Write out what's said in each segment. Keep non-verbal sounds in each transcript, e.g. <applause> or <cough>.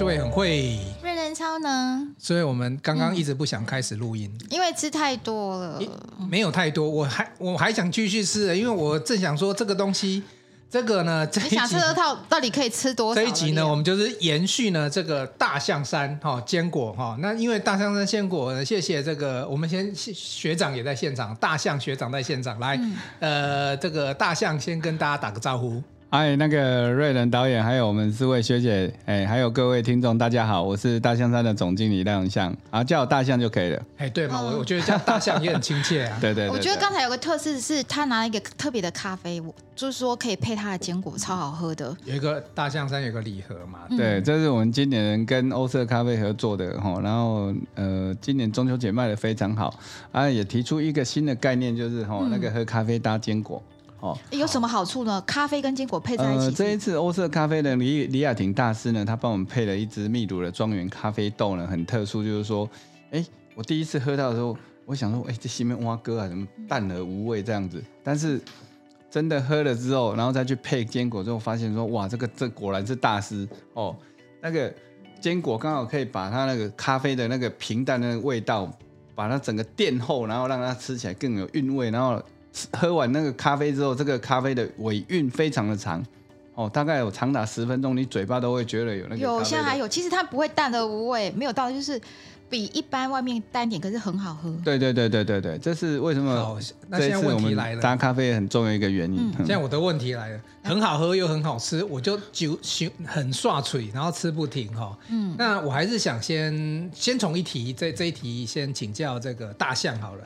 是会很会，瑞仁超能，所以我们刚刚一直不想开始录音，因为吃太多了。没有太多，我还我还想继续吃，因为我正想说这个东西，这个呢，这一集你想吃的套到底可以吃多少？这一集呢，我们就是延续呢这个大象山哈坚果哈。那因为大象山坚果呢，谢谢这个我们先学长也在现场，大象学长在现场来，呃，这个大象先跟大家打个招呼。嗨，那个瑞仁导演，还有我们四位学姐，哎，还有各位听众，大家好，我是大象山的总经理赖永象，啊，叫我大象就可以了。哎，对嘛，我我觉得叫大象也很亲切啊。<laughs> 对，对，对对。我觉得刚才有个特色是，他拿了一个特别的咖啡，就是说可以配他的坚果，超好喝的。有一个大象山有个礼盒嘛，嗯、对，这是我们今年跟欧色咖啡合作的哈，然后呃，今年中秋节卖的非常好，啊，也提出一个新的概念，就是哈，那个喝咖啡搭坚果。哦，有什么好处呢？咖啡跟坚果配在一起。呃，这一次欧色咖啡的李李雅婷大师呢，他帮我们配了一支秘鲁的庄园咖啡豆呢，很特殊，就是说，哎，我第一次喝到的时候，我想说，哎，这西面蛙哥啊，怎么淡而无味这样子？但是真的喝了之后，然后再去配坚果之后，发现说，哇，这个这果然是大师哦。那个坚果刚好可以把它那个咖啡的那个平淡的那个味道，把它整个垫厚，然后让它吃起来更有韵味，然后。喝完那个咖啡之后，这个咖啡的尾韵非常的长，哦，大概有长达十分钟，你嘴巴都会觉得有那个。有，现在还有，其实它不会淡而无味，没有到就是比一般外面淡点，可是很好喝。对对对对对对，这是为什么？好，那现在问题来了，搭咖啡很重要一个原因。现在我的问题来了，很好喝又很好吃，我就就很刷嘴，然后吃不停哈。嗯，那我还是想先先从一题这这一题先请教这个大象好了。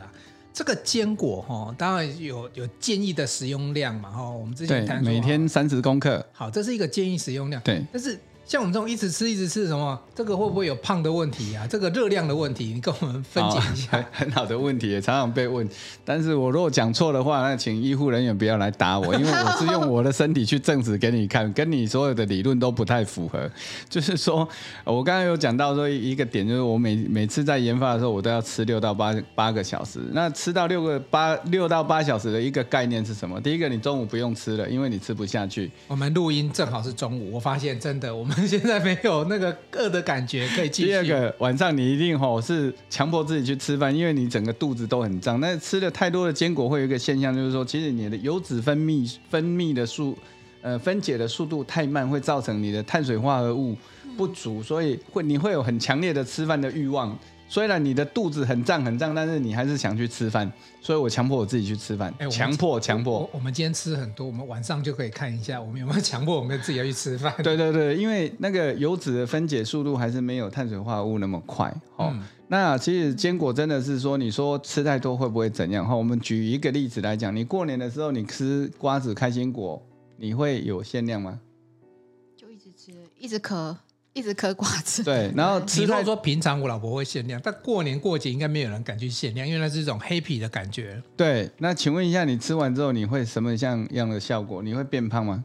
这个坚果哈，当然有有建议的食用量嘛哈，我们之前谈每天三十公克。好，这是一个建议食用量。对，但是。像我们这种一直吃一直吃什么，这个会不会有胖的问题啊？这个热量的问题，你跟我们分解一下。哦、很好的问题，也常常被问。但是我如果讲错的话，那请医护人员不要来打我，因为我是用我的身体去证实给你看，跟你所有的理论都不太符合。<laughs> 就是说，我刚刚有讲到说一个点，就是我每每次在研发的时候，我都要吃六到八八个小时。那吃到六个八六到八小时的一个概念是什么？第一个，你中午不用吃了，因为你吃不下去。我们录音正好是中午，我发现真的我们。现在没有那个饿的感觉，可以继续。第二个晚上你一定吼是强迫自己去吃饭，因为你整个肚子都很胀。那吃了太多的坚果会有一个现象，就是说，其实你的油脂分泌分泌的速，呃，分解的速度太慢，会造成你的碳水化合物不足，所以会你会有很强烈的吃饭的欲望。虽然你的肚子很胀很胀，但是你还是想去吃饭，所以我强迫我自己去吃饭，强迫强迫。我们今天吃很多，我们晚上就可以看一下，我们有没有强迫我们自己要去吃饭。对对对，因为那个油脂的分解速度还是没有碳水化合物那么快。哦，嗯、那其实坚果真的是说，你说吃太多会不会怎样？哈，我们举一个例子来讲，你过年的时候你吃瓜子、开心果，你会有限量吗？就一直吃，一直嗑。一直嗑瓜子，对，<laughs> 然后吃。如果说平常我老婆会限量，但过年过节应该没有人敢去限量，因为那是一种 happy 的感觉。对，那请问一下，你吃完之后你会什么像样的效果？你会变胖吗？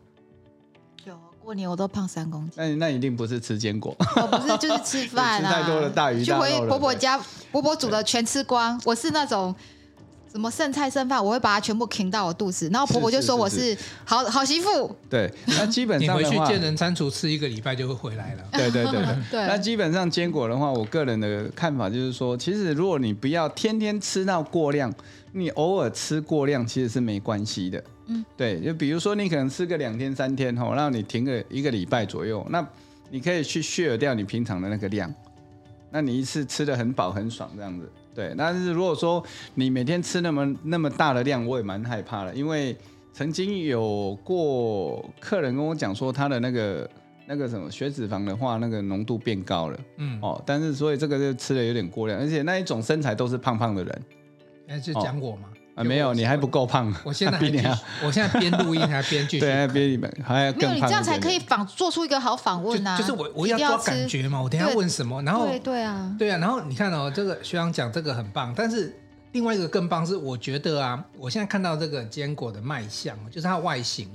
有，过年我都胖三公斤。那那一定不是吃坚果，我 <laughs> 不是就是吃饭啊，<laughs> 吃太多的大鱼大肉了。去回婆婆家，婆婆煮的全吃光。我是那种。什么剩菜剩饭，我会把它全部啃到我肚子，然后婆婆就说我是好好媳妇。对，那基本上你回去见人餐厨吃一个礼拜就会回来了。对对对对，对 <laughs> 那基本上坚果的话，我个人的看法就是说，其实如果你不要天天吃到过量，你偶尔吃过量其实是没关系的。嗯，对，就比如说你可能吃个两天三天吼，然后你停个一个礼拜左右，那你可以去削掉你平常的那个量，那你一次吃的很饱很爽这样子。对，但是如果说你每天吃那么那么大的量，我也蛮害怕的，因为曾经有过客人跟我讲说，他的那个那个什么血脂肪的话，那个浓度变高了，嗯，哦，但是所以这个就吃的有点过量，而且那一种身材都是胖胖的人，哎，是讲我吗？啊，没有，你还不够胖。<laughs> 我现在 <laughs> 比你，我现在边录音还边继续。<laughs> 对，边你们还要更胖。没有，你这样才可以访做出一个好访问啊。就是我我要抓感觉嘛，我等下问什么，然后对对啊，对啊，然后你看哦，这个学长讲这个很棒，但是另外一个更棒是，我觉得啊，我现在看到这个坚果的卖相，就是它外形，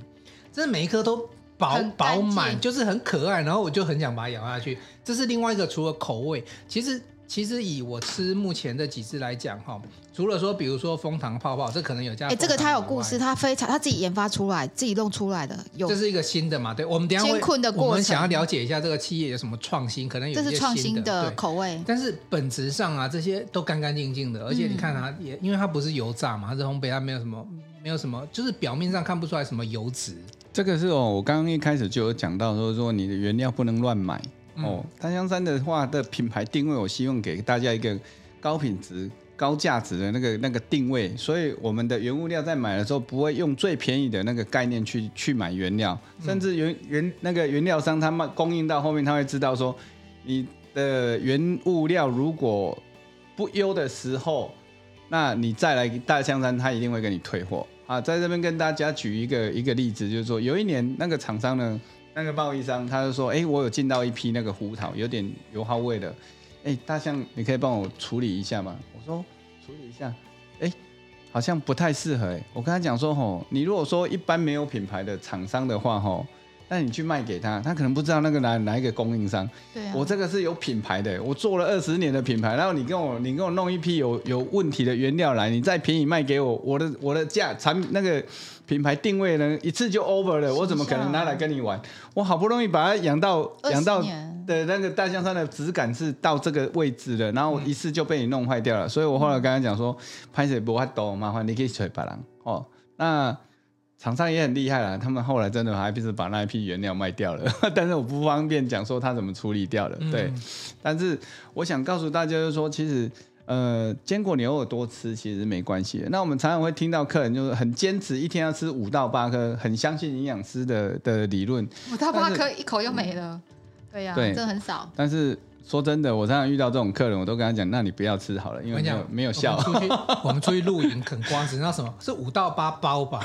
真的每一颗都饱饱满，就是很可爱，然后我就很想把它咬下去。这是另外一个，除了口味，其实其实以我吃目前的几支来讲哈，除了说比如说蜂糖泡泡，这可能有加。哎，这个它有故事，它非常它自己研发出来，自己弄出来的。有，这是一个新的嘛？对，我们等下会。困的过程。我们想要了解一下这个企业有什么创新，可能有些新的。这是创新的口味。但是本质上啊，这些都干干净净的，而且你看它也，因为它不是油炸嘛，它是烘焙，它没有什么，没有什么，就是表面上看不出来什么油脂。这个是哦，我刚刚一开始就有讲到说，说你的原料不能乱买。哦，大香山的话的品牌定位，我希望给大家一个高品质、高价值的那个那个定位，所以我们的原物料在买的时候不会用最便宜的那个概念去去买原料，甚至原原那个原料商他们供应到后面，他会知道说你的原物料如果不优的时候，那你再来大香山，他一定会给你退货啊。在这边跟大家举一个一个例子，就是说有一年那个厂商呢。那个贸易商他就说：“哎，我有进到一批那个胡桃，有点油耗味的。哎，大象，你可以帮我处理一下吗？”我说：“处理一下。”哎，好像不太适合。哎，我跟他讲说：“吼，你如果说一般没有品牌的厂商的话，吼。”那你去卖给他，他可能不知道那个哪哪一个供应商。对啊。我这个是有品牌的，我做了二十年的品牌，然后你跟我你跟我弄一批有有问题的原料来，你再便宜卖给我，我的我的价产那个品牌定位呢一次就 over 了，我怎么可能拿来跟你玩？我好不容易把它养到养到的那个大象山的质感是到这个位置了，然后一次就被你弄坏掉了，所以我后来跟他讲说，拍水不会多，麻烦你可以找别人哦。那。厂商也很厉害啦，他们后来真的还不是把那一批原料卖掉了，<laughs> 但是我不方便讲说他怎么处理掉了。对，嗯、但是我想告诉大家就是说，其实呃，坚果你偶尔多吃其实没关系。那我们常常会听到客人就是很坚持一天要吃五到八颗，很相信营养师的的理论。五到八颗一口又没了，嗯、对呀、啊，这很少。但是。说真的，我常常遇到这种客人，我都跟他讲，那你不要吃好了，因为没有没有效。我们出去，我们出去露营啃瓜子，那什么是五到八包吧？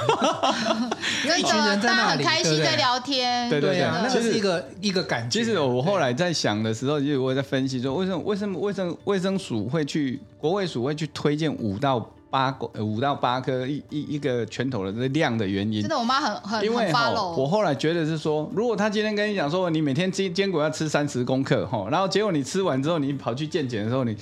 一群人在那里，很开心在聊天。对对对，那是一个一个感觉。其实我后来在想的时候，就我在分析说，为什么为什么卫生卫生署会去国卫署会去推荐五到。八个五到八颗一一一个拳头的这量的原因，真的，我妈很很因为很 follow。我后来觉得是说，如果她今天跟你讲说，你每天坚坚果要吃三十公克哈，然后结果你吃完之后，你跑去健检的时候，你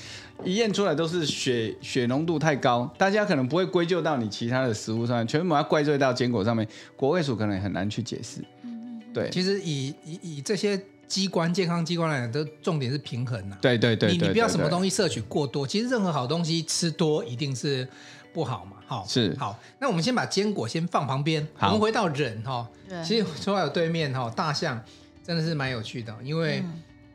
一验出来都是血血浓度太高，大家可能不会归咎到你其他的食物上面，全部要怪罪到坚果上面，国卫署可能也很难去解释。嗯，对。其实以以以这些机关健康机关来讲，都重点是平衡呐。对对对，你你不要什么东西摄取过多，其实任何好东西吃多一定是。不好嘛？好是好，那我们先把坚果先放旁边，我们回到人哈。其实说到对面哈，大象真的是蛮有趣的，因为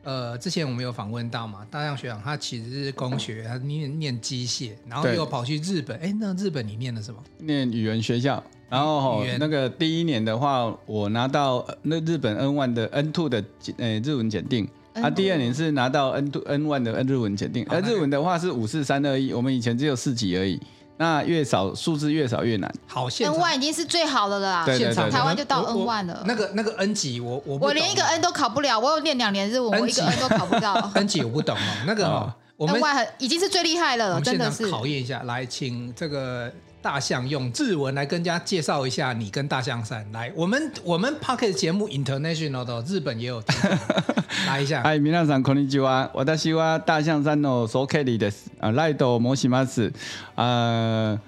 呃，之前我们有访问到嘛，大象学长他其实是工学，他念念机械，然后又跑去日本。哎，那日本你念的什么？念语言学校。然后那个第一年的话，我拿到那日本 N one 的 N two 的呃日文检定，啊，第二年是拿到 N two N one 的 N 日文检定，而日文的话是五四三二一，我们以前只有四级而已。那越少数字越少越难。好，现场 N one 已经是最好的了啦。对对对，台湾就到 N one 了。那个那个 N 级我我我连一个 N 都考不了，我有练两年日文，我一个 N 都考不到。<laughs> N 级我不懂哦，那个我们 N one 已经是最厉害了，真的是。考验一下，来，请这个。大象用日文来跟大家介绍一下你跟大象山。来，我们我们 Podcast 节目 International 的日本也有，来一下。嗨，皆さんこんにちは。私は大象山のソーケリです。啊，ライト申します。啊，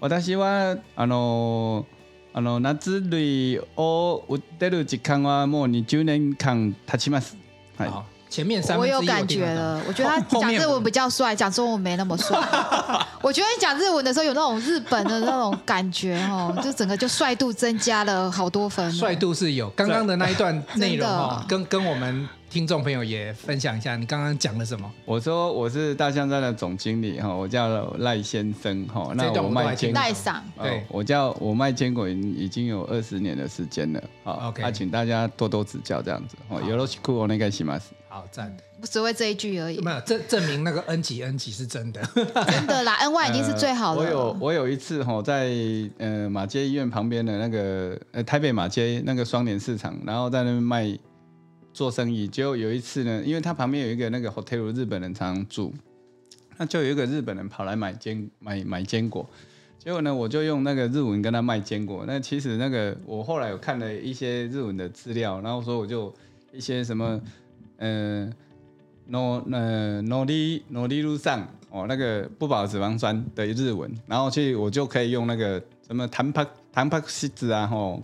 私はあのあの夏类を売ってる时间はもう20年间経ちます。好。 前面三我有感觉了，我觉得他讲日文比较帅，讲中文没那么帅。<laughs> 我觉得你讲日文的时候有那种日本的那种感觉哦，就整个就帅度增加了好多分。帅度是有，刚刚的那一段内容哦，跟跟我们听众朋友也分享一下，你刚刚讲了什么？我说我是大象山的总经理哈，我叫赖先生哈，那我卖坚赖桑，对，我叫我卖坚果已已经有二十年的时间了，好，OK，那请大家多多指教这样子，哦，よろしくお愿いします。 好赞，不只会这一句而已。没有证证明那个 N 级 N 级是真的，真的啦，<laughs> N one 已经是最好的。我有我有一次哈，在呃马街医院旁边的那个呃台北马街那个双联市场，然后在那边卖做生意。结果有一次呢，因为他旁边有一个那个 hotel，日本人常常住，那就有一个日本人跑来买坚买买坚果。结果呢，我就用那个日文跟他卖坚果。那其实那个我后来有看了一些日文的资料，然后说我就一些什么。嗯，努呃努力努力路上哦，那个不饱脂肪酸的日文，然后去我就可以用那个什么糖帕糖帕西子啊吼。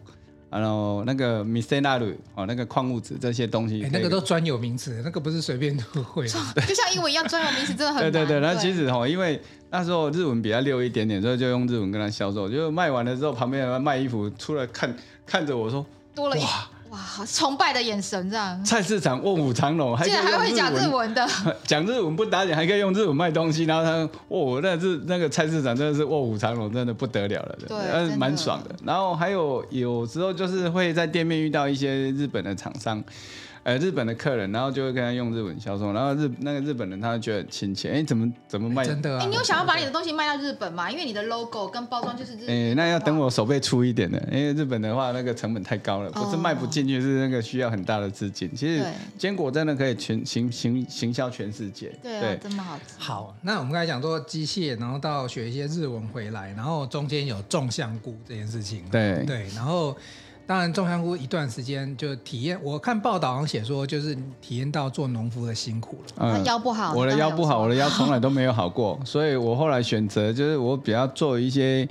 然后那个米塞纳鲁哦，那个矿物质这些东西，欸、那个都专有名词，那个不是随便都会。<laughs> 就像英文一样，专有名词真的很难。对对对，那其实哈，因为那时候日文比较溜一点点，所以就用日文跟他销售。就卖完了之后，旁边人卖衣服出来看看着我说，多了一。哇，好崇拜的眼神这样。菜市场卧虎藏龙，竟然还会讲日文的，<laughs> 讲日文不打紧，还可以用日文卖东西。然后他说，哦，那是那个菜市场真的是卧虎藏龙，真的不得了了，对，蛮爽的。然后还有有时候就是会在店面遇到一些日本的厂商。呃，日本的客人，然后就会跟他用日文销售，然后日那个日本人他就觉得很亲切，哎，怎么怎么卖？真的啊！哎，你有想要把你的东西卖到日本吗？因为你的 logo 跟包装就是日本。哎，那要等我手背粗一点的，因为日本的话那个成本太高了，不是卖不进去，是那个需要很大的资金。其实坚果真的可以全行行行销全世界。对啊，这么好吃。好，那我们刚才讲说机械，然后到学一些日文回来，然后中间有种香菇这件事情。对对，然后。当然，种香菇一段时间就体验。我看报道上写说，就是体验到做农夫的辛苦了。嗯，腰不好，我的腰不好，我的腰从来都没有好过，所以我后来选择就是我比较做一些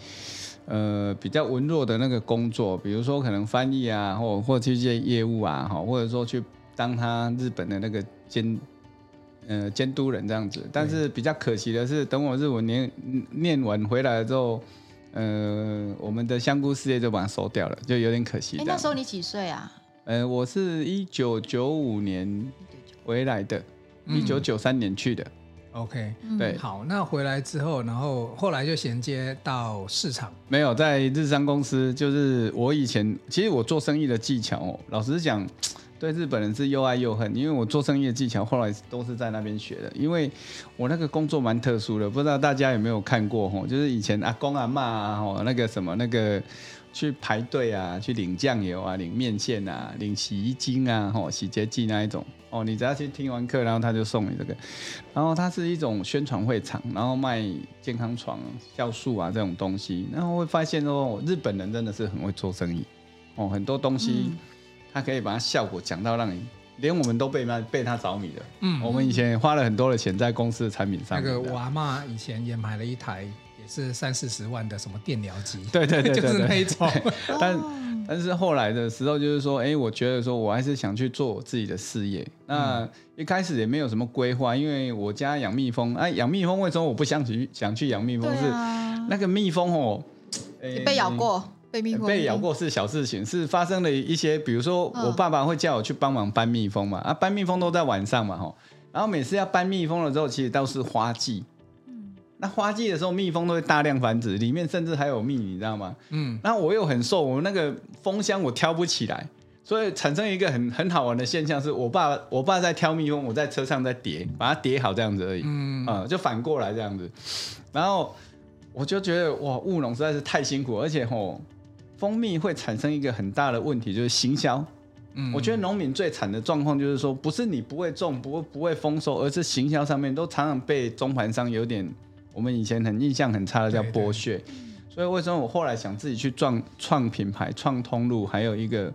呃比较文弱的那个工作，比如说可能翻译啊，或或这些业务啊，哈，或者说去当他日本的那个监呃监督人这样子。但是比较可惜的是，等我日文念念完回来之后。呃，我们的香菇事业就把它收掉了，就有点可惜。哎，那时候你几岁啊？呃，我是一九九五年回来的，一九九三年去的。OK，对，好，那回来之后，然后后来就衔接到市场。没有在日商公司，就是我以前其实我做生意的技巧哦，老实讲。对日本人是又爱又恨，因为我做生意的技巧后来都是在那边学的。因为我那个工作蛮特殊的，不知道大家有没有看过吼，就是以前阿公阿嬷啊，吼那个什么那个去排队啊，去领酱油啊，领面线啊，领洗衣精啊，吼洗洁剂那一种哦，你只要去听完课，然后他就送你这个，然后它是一种宣传会场，然后卖健康床、酵素啊这种东西，然后会发现哦，日本人真的是很会做生意哦，很多东西。他可以把它效果讲到让你连我们都被他被他着迷了。嗯，我们以前花了很多的钱在公司的产品上。那个我阿嬷以前也买了一台，也是三四十万的什么电疗机。<laughs> 对对对，就是那一种。<laughs> 但但是后来的时候，就是说，哎，我觉得说我还是想去做我自己的事业。那一开始也没有什么规划，因为我家养蜜蜂。哎，养蜜蜂为什么我不想去想去养蜜蜂？是那个蜜蜂哦，被咬过。被蜜蜂。被咬过是小事情，是发生了一些，比如说我爸爸会叫我去帮忙搬蜜蜂嘛，啊，搬蜜蜂都在晚上嘛，吼，然后每次要搬蜜蜂的时候，其实都是花季，嗯，那花季的时候，蜜蜂都会大量繁殖，里面甚至还有蜜，你知道吗？嗯，然后我又很瘦，我那个蜂箱我挑不起来，所以产生一个很很好玩的现象，是我爸我爸在挑蜜蜂，我在车上在叠，把它叠好这样子而已，嗯，啊，就反过来这样子，然后我就觉得哇，务农实在是太辛苦，而且吼。蜂蜜会产生一个很大的问题，就是行销。嗯，我觉得农民最惨的状况就是说，不是你不会种，不会不会丰收，而是行销上面都常常被中盘商有点，我们以前很印象很差的叫剥削。对对。所以为什么我后来想自己去创创品牌、创通路，还有一个。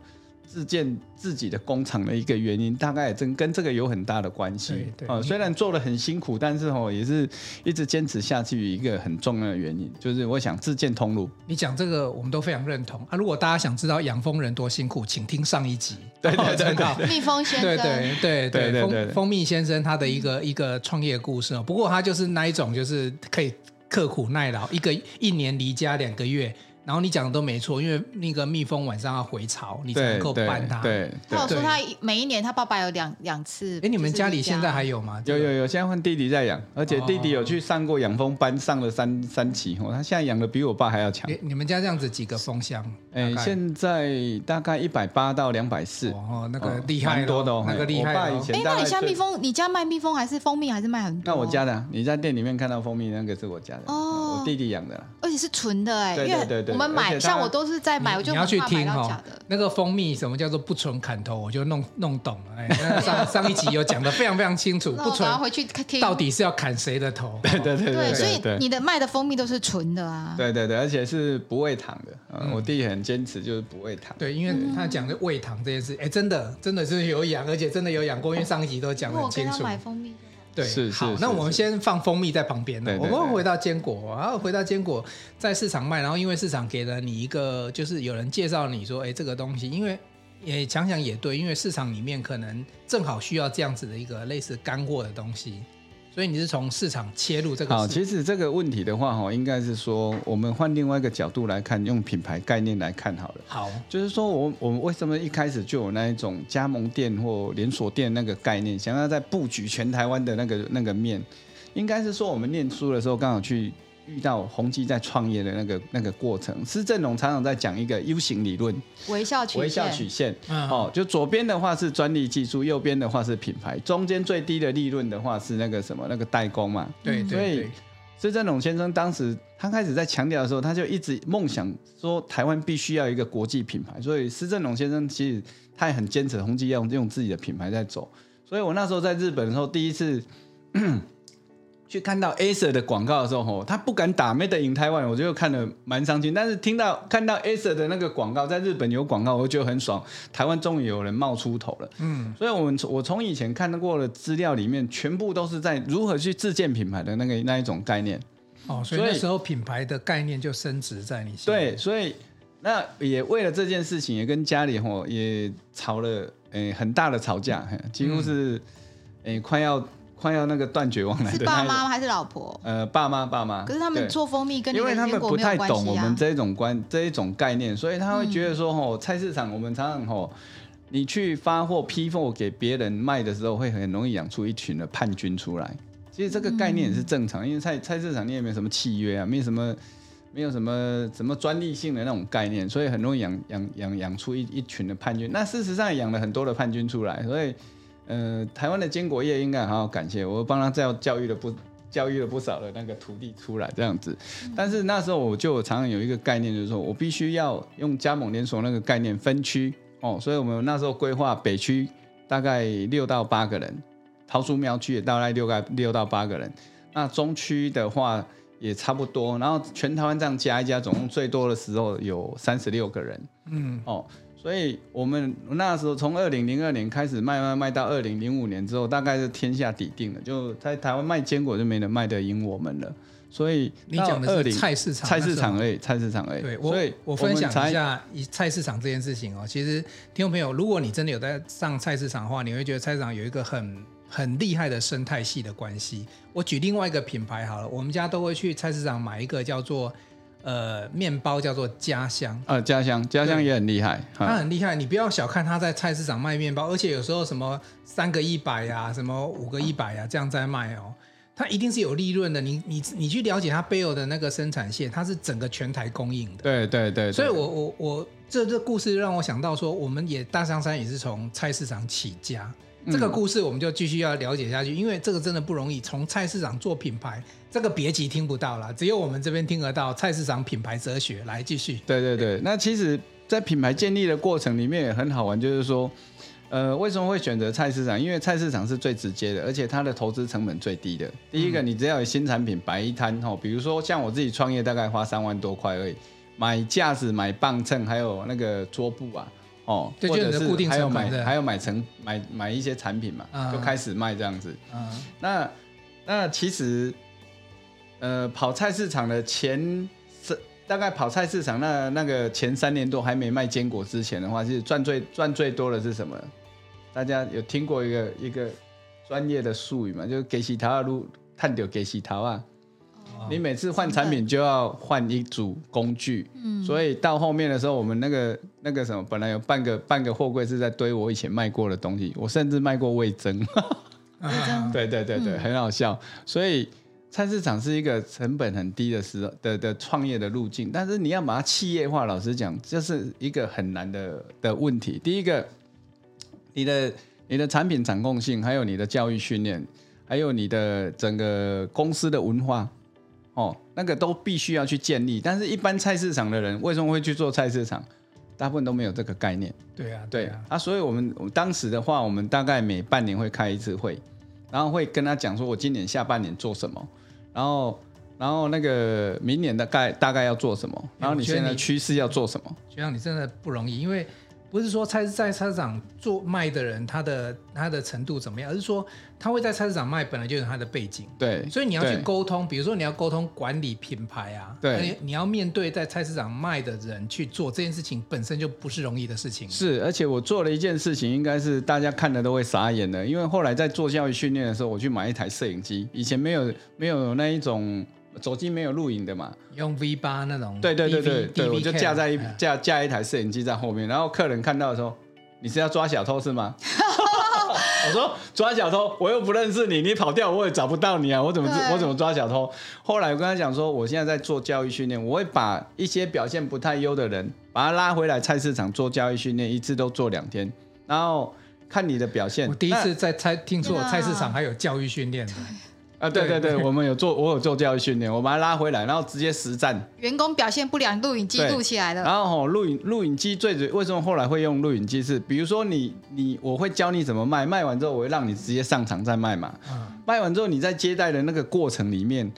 自建自己的工厂的一个原因，大概也真跟这个有很大的关系。对，对，虽然做的很辛苦，但是哦，也是一直坚持下去一个很重要的原因，就是我想自建通路。你讲这个，我们都非常认同啊！如果大家想知道养蜂人多辛苦，请听上一集。对对对，对，对，蜜蜂先生。对对对对对，蜂蜂蜜先生他的一个一个创业故事哦。不过他就是那一种，就是可以刻苦耐劳，一个一年离家两个月。然后你讲的都没错，因为那个蜜蜂晚上要回巢，你才能够搬它。对，他有说他每一年他爸爸有两两次。哎，你们家里现在还有吗？有有有，现在换弟弟在养，而且弟弟有去上过养蜂班，上了三三期哦，他现在养的比我爸还要强。你们家这样子几个蜂箱？哎，现在大概一百八到两百四。哦，那个厉害，蛮多的哦，那个厉害。我爸以前。哎，那你家蜜蜂，你家卖蜜蜂还是蜂蜜还是卖很多？那我家的，你在店里面看到蜂蜜那个是我家的。哦。我弟弟养的啦，而且是纯的哎，对对对，我们买像我都是在买，我就你要去听哦，那个蜂蜜什么叫做不纯砍头，我就弄弄懂了。哎，上上一集有讲的非常非常清楚，<laughs> 不纯回去听到底是要砍谁的头？对对对对，所以你的卖的蜂蜜都是纯的啊。对对对，而且是不喂糖的。嗯我弟很坚持就是不喂糖。对，因为他讲的喂糖这件事，哎，真的真的是有养，而且真的有养过，因为上一集都讲得很清楚。买蜂蜜。对，是好，那我们先放蜂蜜在旁边呢。我们回到坚果，然后回到坚果在市场卖，然后因为市场给了你一个，就是有人介绍你说，哎，这个东西，因为也想想也对，因为市场里面可能正好需要这样子的一个类似干货的东西。所以你是从市场切入这个？好，其实这个问题的话，哈，应该是说我们换另外一个角度来看，用品牌概念来看好了。好，就是说我我们为什么一开始就有那一种加盟店或连锁店那个概念，想要在布局全台湾的那个那个面，应该是说我们念书的时候刚好去。遇到宏基在创业的那个那个过程，施正荣常常在讲一个 U 型理论，微笑曲线，微笑曲线，嗯、哦，就左边的话是专利技术，右边的话是品牌，中间最低的利润的话是那个什么那个代工嘛，对，对，对，所以施正荣先生当时他开始在强调的时候，他就一直梦想说台湾必须要一个国际品牌，所以施正荣先生其实他也很坚持宏基要用自己的品牌在走，所以我那时候在日本的时候第一次。去看到 Acer 的广告的时候，吼，他不敢打 Made in Taiwan，我就看了蛮伤心。但是听到看到 Acer 的那个广告，在日本有广告，我就觉得很爽。台湾终于有人冒出头了，嗯。所以，我们我从以前看到过的资料里面，全部都是在如何去自建品牌的那个那一种概念。哦，所以那时候品牌的概念就升值在你心里。对，所以那也为了这件事情，也跟家里吼也吵了，诶，很大的吵架，几乎是，诶、嗯，快要。快要那个断绝往来的，是爸妈还是老婆？呃，爸妈，爸妈。可是他们做蜂蜜跟因为他们不太懂我们这一种关这一种概念，所以他会觉得说，吼，菜市场我们常常吼，你去发货批货给别人卖的时候，会很容易养出一群的叛军出来。其实这个概念也是正常，因为菜菜市场你也没有什么契约啊，没有什么没有什么什么专利性的那种概念，所以很容易养养养养出一一群的叛军。那事实上也养了很多的叛军出来，所以。呃，台湾的坚果业应该好好感谢我，帮他教教育了不教育了不少的那个徒弟出来这样子。但是那时候我就常常有一个概念，就是说我必须要用加盟连锁那个概念分区哦，所以我们那时候规划北区大概六到八个人，桃树苗区也大概六个六到八个人，那中区的话也差不多，然后全台湾这样加一加，总共最多的时候有三十六个人，嗯哦。所以我们那时候从二零零二年开始卖卖卖到二零零五年之后，大概是天下底定了，就在台湾卖坚果就没人卖得赢我们了。所以你讲的是菜市场，菜市场而已，菜市场而已。对，我我分享一下以菜市场这件事情哦。其实听众朋友，如果你真的有在上菜市场的话，你会觉得菜市场有一个很很厉害的生态系的关系。我举另外一个品牌好了，我们家都会去菜市场买一个叫做。呃，面包叫做家乡，呃，家乡，家乡也很厉害，他很厉害。你不要小看他在菜市场卖面包，而且有时候什么三个一百呀，什么五个一百呀，这样在卖哦，他一定是有利润的。你你你去了解他背后的那个生产线，它是整个全台供应的。对对对，对。所以我我我这这故事让我想到说，我们也大香山也是从菜市场起家。这个故事我们就继续要了解下去，因为这个真的不容易。从菜市场做品牌，这个别急听不到了，只有我们这边听得到菜市场品牌哲学。来继续。对对对，那其实，在品牌建立的过程里面也很好玩，就是说，呃，为什么会选择菜市场？因为菜市场是最直接的，而且它的投资成本最低的。第一个，你只要有新产品摆一摊吼，比如说像我自己创业，大概花三万多块而已，买架子、买磅秤，还有那个桌布啊。哦，或者是还有买还有买成买买一些产品嘛，嗯、就开始卖这样子。嗯，那那其实，呃，跑菜市场的前是大概跑菜市场那那个前三年多还没卖坚果之前的话，其实赚最赚最多的是什么？大家有听过一个一个专业的术语嘛？就是给洗桃啊，路探掉给洗桃啊。你每次换产品就要换一组工具，嗯，所以到后面的时候，我们那个那个什么，本来有半个半个货柜是在堆我以前卖过的东西，我甚至卖过味噌，<laughs> 对对对对，嗯、很好笑。所以菜市场是一个成本很低的时候的的创业的路径，但是你要把它企业化，老实讲，这是一个很难的的问题。第一个，你的你的产品掌控性，还有你的教育训练，还有你的整个公司的文化。哦，那个都必须要去建立。但是，一般菜市场的人为什么会去做菜市场？大部分都没有这个概念。对啊，对啊，啊，所以我们当时的话，我们大概每半年会开一次会，然后会跟他讲说，我今年下半年做什么，然后，然后那个明年大概大概要做什么，然后你现在趋势要做什么？学长，你真的不容易，因为。不是说菜在菜市场做卖的人他的他的程度怎么样，而是说他会在菜市场卖本来就有他的背景，对，所以你要去沟通，比如说你要沟通管理品牌啊，对，你要面对在菜市场卖的人去做这件事情，本身就不是容易的事情。是，而且我做了一件事情，应该是大家看了都会傻眼的，因为后来在做教育训练的时候，我去买一台摄影机，以前没有没有那一种。手机没有录影的嘛？用 V 八那种。对对对对 DV, 对我就架在一架架一台摄影机在后面，然后客人看到的时候，你是要抓小偷是吗？<laughs> 我说抓小偷，我又不认识你，你跑掉我也找不到你啊，我怎么我怎么抓小偷？后来我跟他讲说，我现在在做教育训练，我会把一些表现不太优的人，把他拉回来菜市场做教育训练，一次都做两天，然后看你的表现。我第一次在菜听说菜市场还有教育训练的。啊，对对对，我们有做，我有做教育训练，我把他拉回来，然后直接实战。员工表现不良，录影机录起来了。然后吼，录影录影机最为什么后来会用录影机？是比如说你你我会教你怎么卖，卖完之后我会让你直接上场再卖嘛。嗯。卖完之后你在接待的那个过程里面，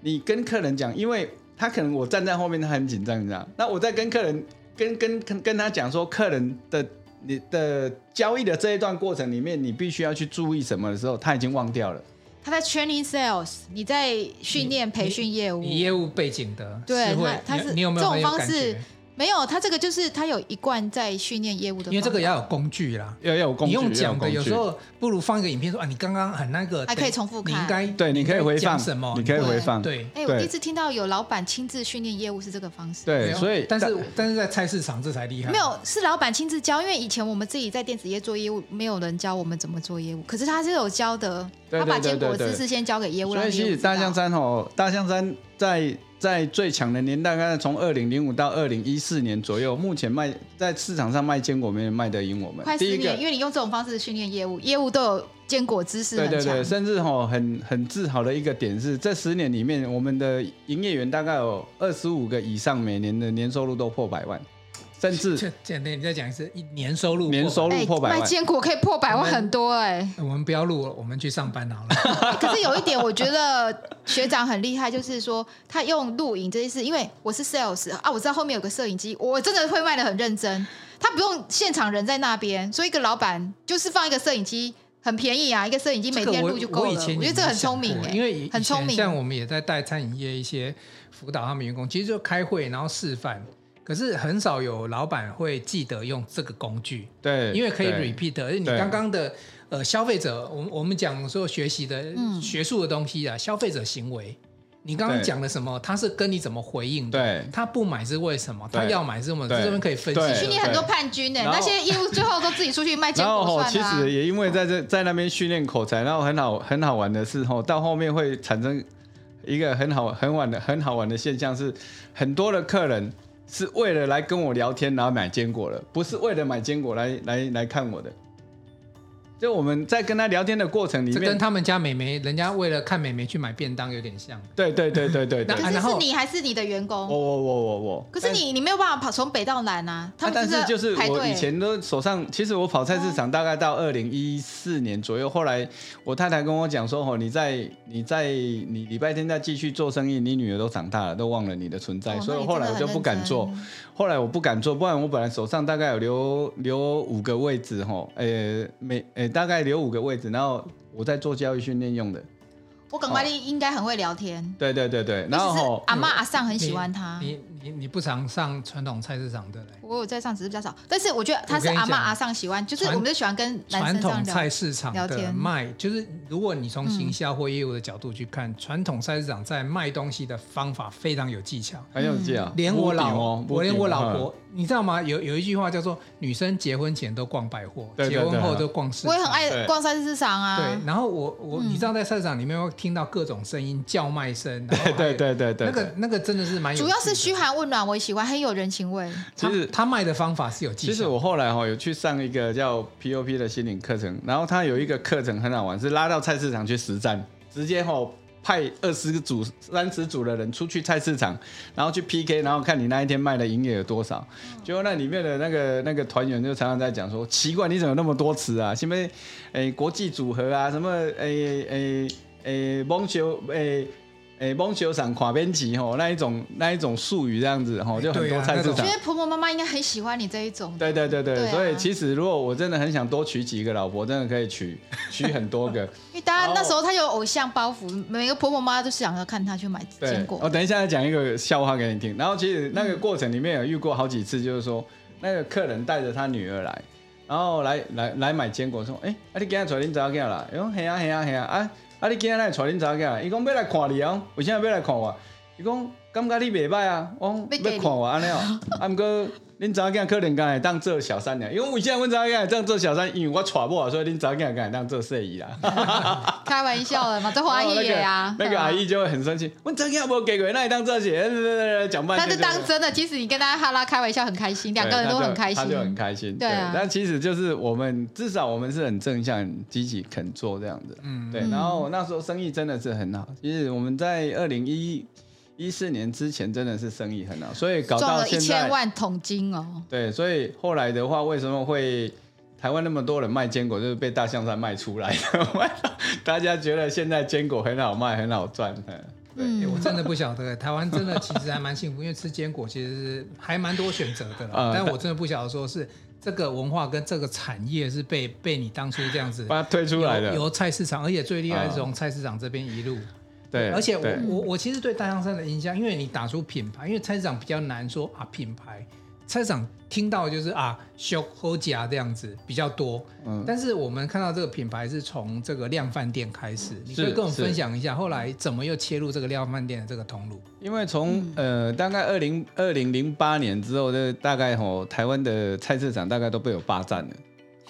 你跟客人讲，因为他可能我站在后面他很紧张，你知道？那我在跟客人跟跟跟跟他讲说，客人的你的交易的这一段过程里面，你必须要去注意什么的时候，他已经忘掉了。他在 training sales，你在训练培训业务，你业务背景的，对，他他是你有没有这种方式？没有，他这个就是他有一贯在训练业务的，因为这个也要有工具啦，要要有工具。你用讲的有时候不如放一个影片说啊，你刚刚很那个，还可以重复看。你应该对，你可以回放什么？你可以回放。对，哎，我第一次听到有老板亲自训练业务是这个方式。对，所以但是但是在菜市场这才厉害。没有，是老板亲自教，因为以前我们自己在电子业做业务，没有人教我们怎么做业务。可是他是有教的，他把坚果知识先交给业务。所以其实大象山哦，大象山在。在最强的年代，大概从二零零五到二零一四年左右，目前卖在市场上卖坚果没人卖得赢我们。快十年，因为你用这种方式训练业务，业务都有坚果知识。对对对，甚至吼很很自豪的一个点是，这十年里面，我们的营业员大概有二十五个以上，每年的年收入都破百万。甚至，简单，你再讲一次，一年收入年收入破百万，卖坚果可以破百万很多哎、欸。我们不要录了，我们去上班好了。<laughs> 可是有一点，我觉得学长很厉害，就是说他用录影这件事，因为我是 sales 啊，我知道后面有个摄影机，我真的会卖的很认真。他不用现场人在那边，所以一个老板就是放一个摄影机，很便宜啊，一个摄影机每天录就够了。我，我，我觉得这很聪明哎、欸，因为很聪明。像我们也在带餐饮业一些辅导他们员工，其实就开会然后示范。可是很少有老板会记得用这个工具，对，因为可以 repeat。而你刚刚的呃消费者，我们我们讲说学习的学术的东西啊，消费者行为，你刚刚讲的什么？他是跟你怎么回应的？对，他不买是为什么？他要买是什么？这边可以分析。训练很多叛军呢，那些业务最后都自己出去卖 <laughs> 坚果算了。其实也因为在这在那边训练口才，然后很好很好玩的是吼，到后面会产生一个很好很晚的很好玩的现象是，很多的客人。是为了来跟我聊天，然后买坚果了，不是为了买坚果来来来看我的。就我们在跟他聊天的过程里面，跟他们家美眉，人家为了看美眉去买便当有点像。对对对对对，对。可是是你还是你的员工？我我我我我。可是你你没有办法跑从北到南啊。他们但是就是我以前都手上，其实我跑菜市场大概到二零一四年左右，后来我太太跟我讲说：“哦，你在你在你礼拜天再继续做生意，你女儿都长大了，都忘了你的存在。”所以后来我就不敢做。后来我不敢做，不然我本来手上大概有留留五个位置哈，呃，每呃大概留五个位置，然后我在做教育训练用的。我感觉你应该很会聊天。对对对对，然后阿妈阿上很喜欢他。你你你不常上传统菜市场的不对？我有在上，只是比较少。但是我觉得他是阿妈阿上喜欢，就是我们就喜欢跟传统菜市场的卖，就是如果你从行销或业务的角度去看，传统菜市场在卖东西的方法非常有技巧，很有技巧。连我老我连我老婆。你知道吗？有有一句话叫做“女生结婚前都逛百货，结婚后都逛市场”。我也很爱逛菜市场啊。对，然后我我你知道在菜市场里面会听到各种声音，叫卖声。对对对对对。那个那个真的是蛮有。主要是嘘寒问暖，我也喜欢，很有人情味。其实他卖的方法是有技巧。其实我后来哈有去上一个叫 POP 的心灵课程，然后他有一个课程很好玩，是拉到菜市场去实战，直接吼派二十组、三十组的人出去菜市场，然后去 PK，然后看你那一天卖的营业有多少。结果那里面的那个那个团员就常常在讲说，奇怪，你怎么那么多词啊？什么诶国际组合啊？什么诶诶诶蒙球诶？哎，蒙球场跨边旗吼，那一种那一种术语这样子吼，就很多菜市场。我觉得婆婆妈妈应该很喜欢你这一种。对对对对，所以其实如果我真的很想多娶几个老婆，真的可以娶 <laughs> 娶很多个。因为大家那时候他有偶像包袱，每个婆婆妈妈都想要看他去买坚果。我等一下再讲一个笑话给你听。然后其实那个过程里面有遇过好几次，就是说、嗯、那个客人带着他女儿来，然后来来来买坚果，说：“哎、欸，啊你今天带恁查囝来？哟，嘿啊嘿啊嘿啊啊！”啊！你今日来带恁查囝，伊讲要来看你哦。为啥要来看我？伊讲感觉你袂歹啊，我要看我安尼哦。<laughs> 啊，毋过恁查囝可能敢会当做小三呢？因为为啥阮查囝会当做小三？因为我娶某，所以恁查囝敢会当做细姨啦。开玩笑的嘛，这华裔呀。<laughs> 那个阿姨就会很生气，阮查囝无给过，那你当做些？讲半天。但是当真的，其实你跟大家哈拉开玩笑，很开心，两个人都很开心，他就很开心。对啊。但其实就是我们至少我们是很正向、积极、肯做这样子。嗯。对。然后那时候生意真的是很好。其实我们在二零一。一四年之前真的是生意很好，所以搞到一千万桶金哦。对，所以后来的话，为什么会台湾那么多人卖坚果，就是被大象山卖出来的。<laughs> 大家觉得现在坚果很好卖，很好赚。嗯，欸、我真的不晓得，台湾真的其实还蛮幸福，因为吃坚果其实是还蛮多选择的。嗯、但我真的不晓得说是这个文化跟这个产业是被被你当初这样子把它推出来的，由菜市场，而且最厉害是从菜市场这边一路。对，而且我我我其实对大象山的印象，因为你打出品牌，因为菜市场比较难说啊品牌，菜市场听到就是啊修和甲这样子比较多，嗯，但是我们看到这个品牌是从这个量贩店开始，你可以跟我们分享一下后来怎么又切入这个量贩店的这个通路？因为从、嗯、呃大概二零二零零八年之后，这大概吼台湾的菜市场大概都被我霸占了。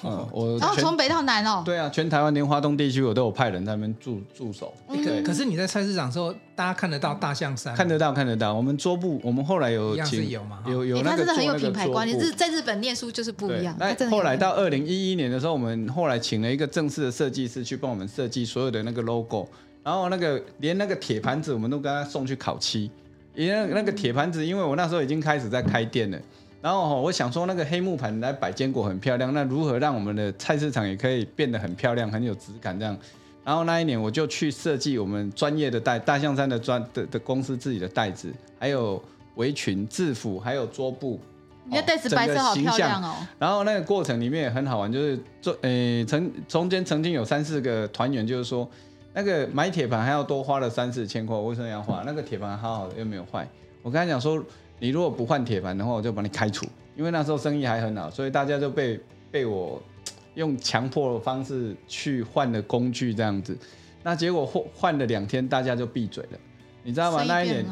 嗯，我然后从北到南哦，对啊，全台湾连花东地区我都有派人在那边驻驻守。对，可是你在菜市场的时候，大家看得到大象山，看得到看得到。我们桌布，我们后来有请有吗？有有那个很有品牌观念，是在日本念书就是不一样。那后来到二零一一年的时候，我们后来请了一个正式的设计师去帮我们设计所有的那个 logo，然后那个连那个铁盘子我们都给他送去烤漆，因为那个铁盘子，因为我那时候已经开始在开店了。然后我想说，那个黑木盘来摆坚果很漂亮，那如何让我们的菜市场也可以变得很漂亮、很有质感这样？然后那一年我就去设计我们专业的袋，大象山的专的的公司自己的袋子，还有围裙、制服，还有桌布。你的袋子白色好漂亮哦。然后那个过程里面也很好玩，就是做诶曾中间曾经有三四个团员就是说，那个买铁盘还要多花了三四千块，为什么要花？那个铁盘好好的又没有坏。我跟他讲说。你如果不换铁盘的话，我就把你开除。因为那时候生意还很好，所以大家就被被我用强迫的方式去换了工具这样子。那结果换换了两天，大家就闭嘴了，你知道吗？那一年，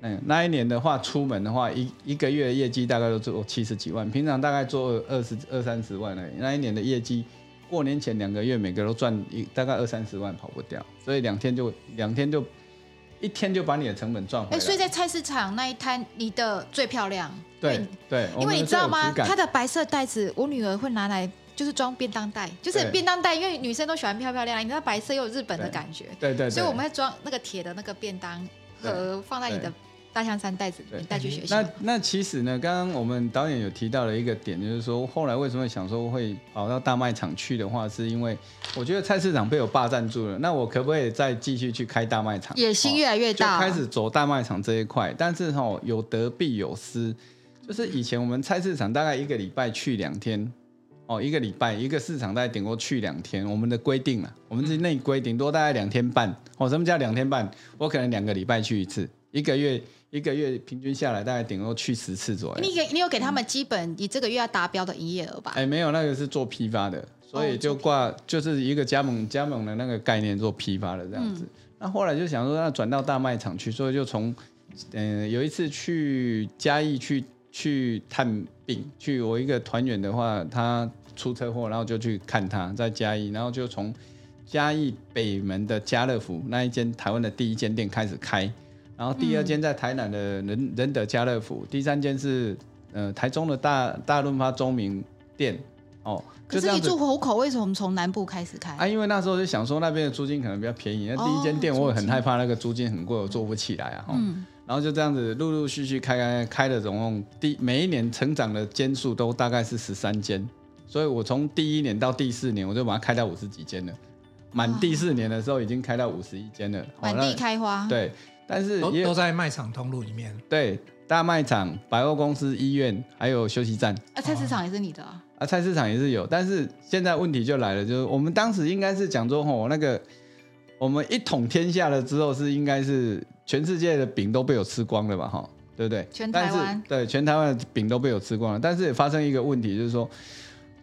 嗯，那一年的话，出门的话，一一个月的业绩大概都做七十几万，平常大概做二十二三十万而已。那一年的业绩，过年前两个月每个都赚一大概二三十万，跑不掉。所以两天就两天就。一天就把你的成本赚回来。哎，所以在菜市场那一摊，你的最漂亮。对对，因为你知道吗？它的白色袋子，我女儿会拿来就是装便当袋，就是便当袋，因为女生都喜欢漂漂亮亮，你知道白色又有日本的感觉。对对。所以我们会装那个铁的那个便当盒放在你的。大象山袋子，你带去学校。那那其实呢，刚刚我们导演有提到了一个点，就是说后来为什么想说会跑到大卖场去的话，是因为我觉得菜市场被我霸占住了。那我可不可以再继续去开大卖场？野心越来越大，就开始走大卖场这一块。但是哈，有得必有失，就是以前我们菜市场大概一个礼拜去两天，哦，一个礼拜一个市场大概顶多去两天。我们的规定啊，我们是内规顶多大概两天半。哦，什么叫两天半？我可能两个礼拜去一次，一个月。一个月平均下来大概顶多去十次左右。你给，你有给他们基本你这个月要达标的营业额吧？哎，没有，那个是做批发的，所以就挂就是一个加盟加盟的那个概念做批发的这样子。嗯、那后来就想说，要转到大卖场去，所以就从嗯、呃、有一次去嘉义去去探病，去我一个团员的话，他出车祸，然后就去看他在嘉义，然后就从嘉义北门的家乐福那一间台湾的第一间店开始开。然后第二间在台南的仁仁德家乐福，第三间是呃台中的大大润发中明店，哦。可是你住湖口，为什么从南部开始开？啊，因为那时候就想说那边的租金可能比较便宜。那、哦、第一间店我也很害怕那个租金很贵，我做不起来啊。嗯。然后就这样子陆陆续续开开开的，总共第每一年成长的间数都大概是十三间，所以我从第一年到第四年，我就把它开到五十几间了。满第四年的时候已经开到五十一间了，满地开花。对，但是也都都在卖场通路里面。对，大卖场、百货公司、医院还有休息站。啊，菜市场也是你的啊？啊，菜市场也是有，但是现在问题就来了，就是我们当时应该是讲说，吼，那个我们一统天下了之后，是应该是全世界的饼都被我吃光了吧，哈，对不对？全台湾。对，全台湾的饼都被我吃光了，但是也发生一个问题，就是说。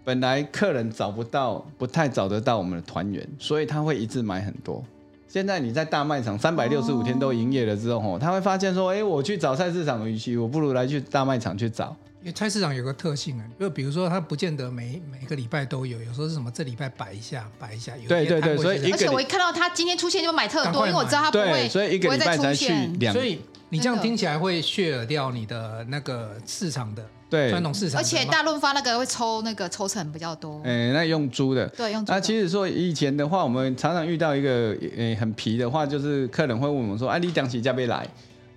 本来客人找不到，不太找得到我们的团员，所以他会一直买很多。现在你在大卖场三百六十五天都营业了之后，他会发现说：“哎，我去找菜市场的预期，我不如来去大卖场去找。”因为菜市场有个特性啊，就比如说他不见得每每个礼拜都有，有时候是什么这礼拜摆一下摆一下。有对对对，所以而且我一看到他今天出现就买特多，因为我知道他不会，所以一个礼拜才去两。所以你这样听起来会削掉你的那个市场的。对，传统市场，而且大润发那个会抽那个抽成比较多。哎、欸，那用租的。对，用租的。那其实说以前的话，我们常常遇到一个呃很皮的话，就是客人会问我们说：“哎、啊，你讲起价没来？”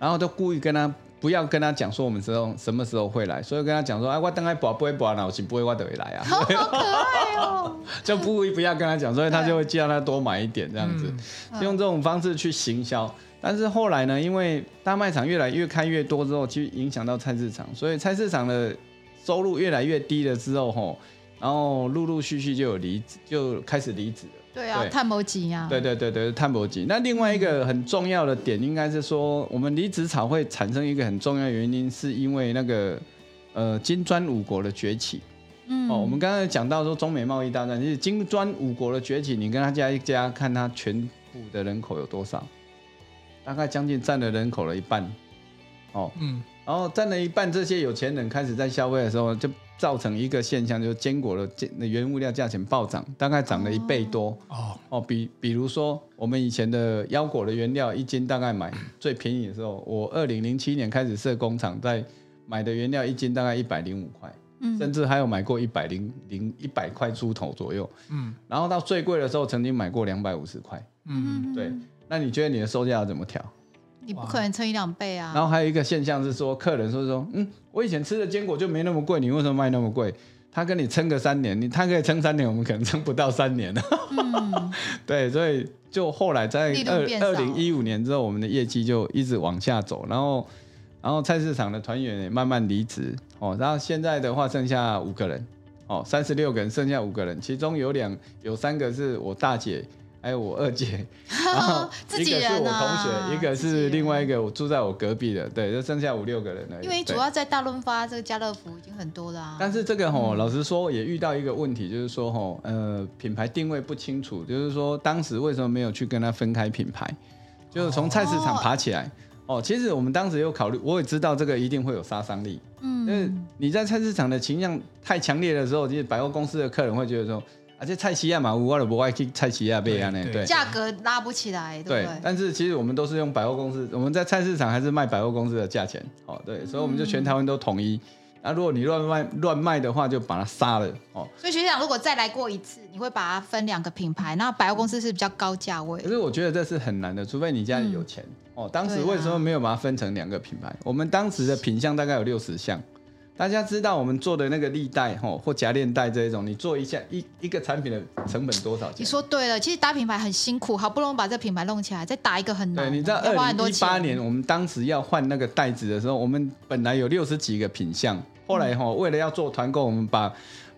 然后都故意跟他不要跟他讲说我们时候什么时候会来，所以跟他讲说：“哎、啊，我等下不会不然我不会我都会来啊。<laughs> ”好可爱哦。就故意不要跟他讲，所以他就会叫他多买一点这样子，嗯、用这种方式去行销。但是后来呢，因为大卖场越来越开越多之后，其实影响到菜市场，所以菜市场的。收入越来越低了之后，吼，然后陆陆续续就有离职，就开始离职了。对啊，探博级啊。对对对对，探博级。那另外一个很重要的点，应该是说，我们离职潮会产生一个很重要的原因，是因为那个呃金砖五国的崛起。嗯。哦，我们刚才讲到说中美贸易大战，其实金砖五国的崛起，你跟他加一加，看他全部的人口有多少，大概将近占了人口的一半。哦。嗯。然后占了一半，这些有钱人开始在消费的时候，就造成一个现象，就是坚果的原物料价钱暴涨，大概涨了一倍多。哦哦，比比如说我们以前的腰果的原料一斤大概买最便宜的时候，我二零零七年开始设工厂，在买的原料一斤大概一百零五块，嗯，甚至还有买过一百零零一百块出头左右，嗯，然后到最贵的时候，曾经买过两百五十块，嗯，对，那你觉得你的售价要怎么调？你不可能乘一两倍啊！然后还有一个现象是说，客人说说，嗯，我以前吃的坚果就没那么贵，你为什么卖那么贵？他跟你撑个三年，你他可以撑三年，我们可能撑不到三年了。嗯、<laughs> 对，所以就后来在二二零一五年之后，我们的业绩就一直往下走，然后然后菜市场的团员也慢慢离职哦，然后现在的话剩下五个人哦，三十六个人剩下五个人，其中有两有三个是我大姐。还有我二姐，<laughs> 然后一个是我同学，一个是另外一个我住在我隔壁的，对，就剩下五六个人了。因为主要在大润发这个家乐福已经很多了啊。但是这个吼，老实说也遇到一个问题，就是说吼，呃，品牌定位不清楚，就是说当时为什么没有去跟他分开品牌，就是从菜市场爬起来。哦，其实我们当时有考虑，我也知道这个一定会有杀伤力。嗯，因为你在菜市场的情象太强烈的时候，其实百货公司的客人会觉得说。而且菜市亚嘛，我都不爱去菜市啊买啊呢，对，价格拉不起来，对，对。但是其实我们都是用百货公司，我们在菜市场还是卖百货公司的价钱，哦，对，所以我们就全台湾都统一。那、嗯啊、如果你乱卖乱卖的话，就把它杀了，哦。所以学长，如果再来过一次，你会把它分两个品牌，那百货公司是比较高价位。可是我觉得这是很难的，除非你家里有钱，嗯、哦。当时为什么没有把它分成两个品牌？啊、我们当时的品相大概有六十项。大家知道我们做的那个立袋吼或夹链袋这一种，你做一下一一个产品的成本多少钱？你说对了，其实打品牌很辛苦，好不容易把这个品牌弄起来，再打一个很难。对，你知道二零一八年我们当时要换那个袋子的时候，我们本来有六十几个品相，后来吼为了要做团购，我们把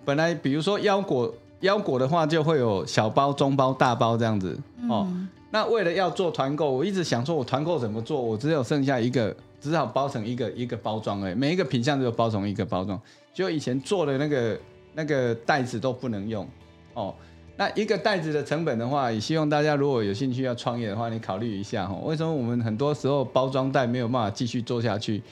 本来比如说腰果腰果的话就会有小包、中包、大包这样子哦。嗯、那为了要做团购，我一直想说我团购怎么做，我只有剩下一个。只好包成一个一个包装而已，每一个品相都有包成一个包装。就以前做的那个那个袋子都不能用哦。那一个袋子的成本的话，也希望大家如果有兴趣要创业的话，你考虑一下哈。为什么我们很多时候包装袋没有办法继续做下去？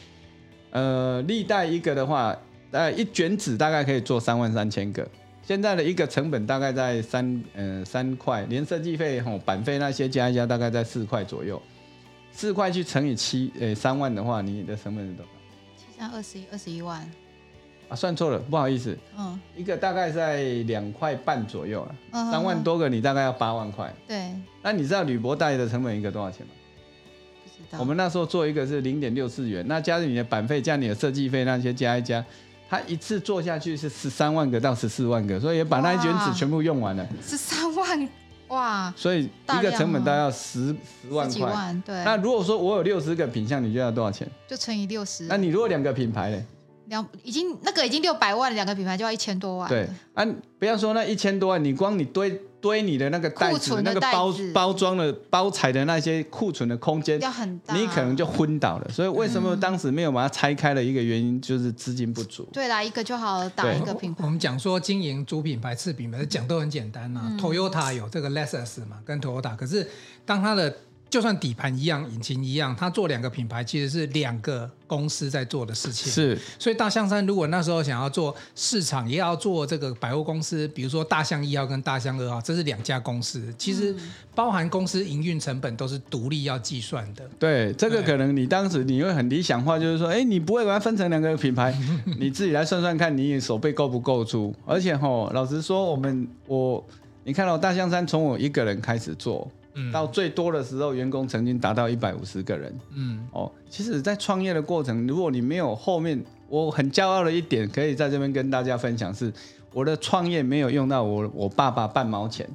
呃，立袋一个的话，呃一卷纸大概可以做三万三千个。现在的一个成本大概在三呃三块，连设计费吼版费那些加一加，大概在四块左右。四块去乘以七，诶，三万的话，你的成本是多少？七三二十一，二十一万。啊，算错了，不好意思，嗯，一个大概在两块半左右了，三、嗯、万多个你大概要八万块。对，那你知道铝箔袋的成本一个多少钱吗？不知道。我们那时候做一个是零点六四元，那加上你的版费加你的设计费那些加一加，它一次做下去是十三万个到十四万个，所以也把那一卷纸全部用完了。十三万。哇，所以一个成本大概要十十万块。对。那如果说我有六十个品相，你觉得要多少钱？就乘以六十。那你如果两个品牌呢？两已经那个已经六百万，两个品牌就要一千多万。对啊，不要说那一千多万，你光你堆堆你的那个袋子，那个包包装的包材的那些库存的空间要很大，你可能就昏倒了。所以为什么当时没有把它拆开的一个原因就是资金不足。对啦，一个就好打一个品牌。我们讲说经营主品牌、次品牌，讲都很简单呐、啊。嗯、Toyota 有这个 Lexus 嘛，跟 Toyota，可是当它的就算底盘一样，引擎一样，他做两个品牌其实是两个公司在做的事情。是，所以大象山如果那时候想要做市场，也要做这个百货公司，比如说大象一号跟大象二号，这是两家公司，其实包含公司营运成本都是独立要计算的。对，这个可能你当时你会很理想化，就是说，哎，你不会把它分成两个品牌，<laughs> 你自己来算算看，你手背够不够粗？而且吼，老实说，我们我你看到大象山从我一个人开始做。到最多的时候，员工曾经达到一百五十个人。嗯，哦，其实，在创业的过程，如果你没有后面，我很骄傲的一点，可以在这边跟大家分享是，我的创业没有用到我我爸爸半毛钱。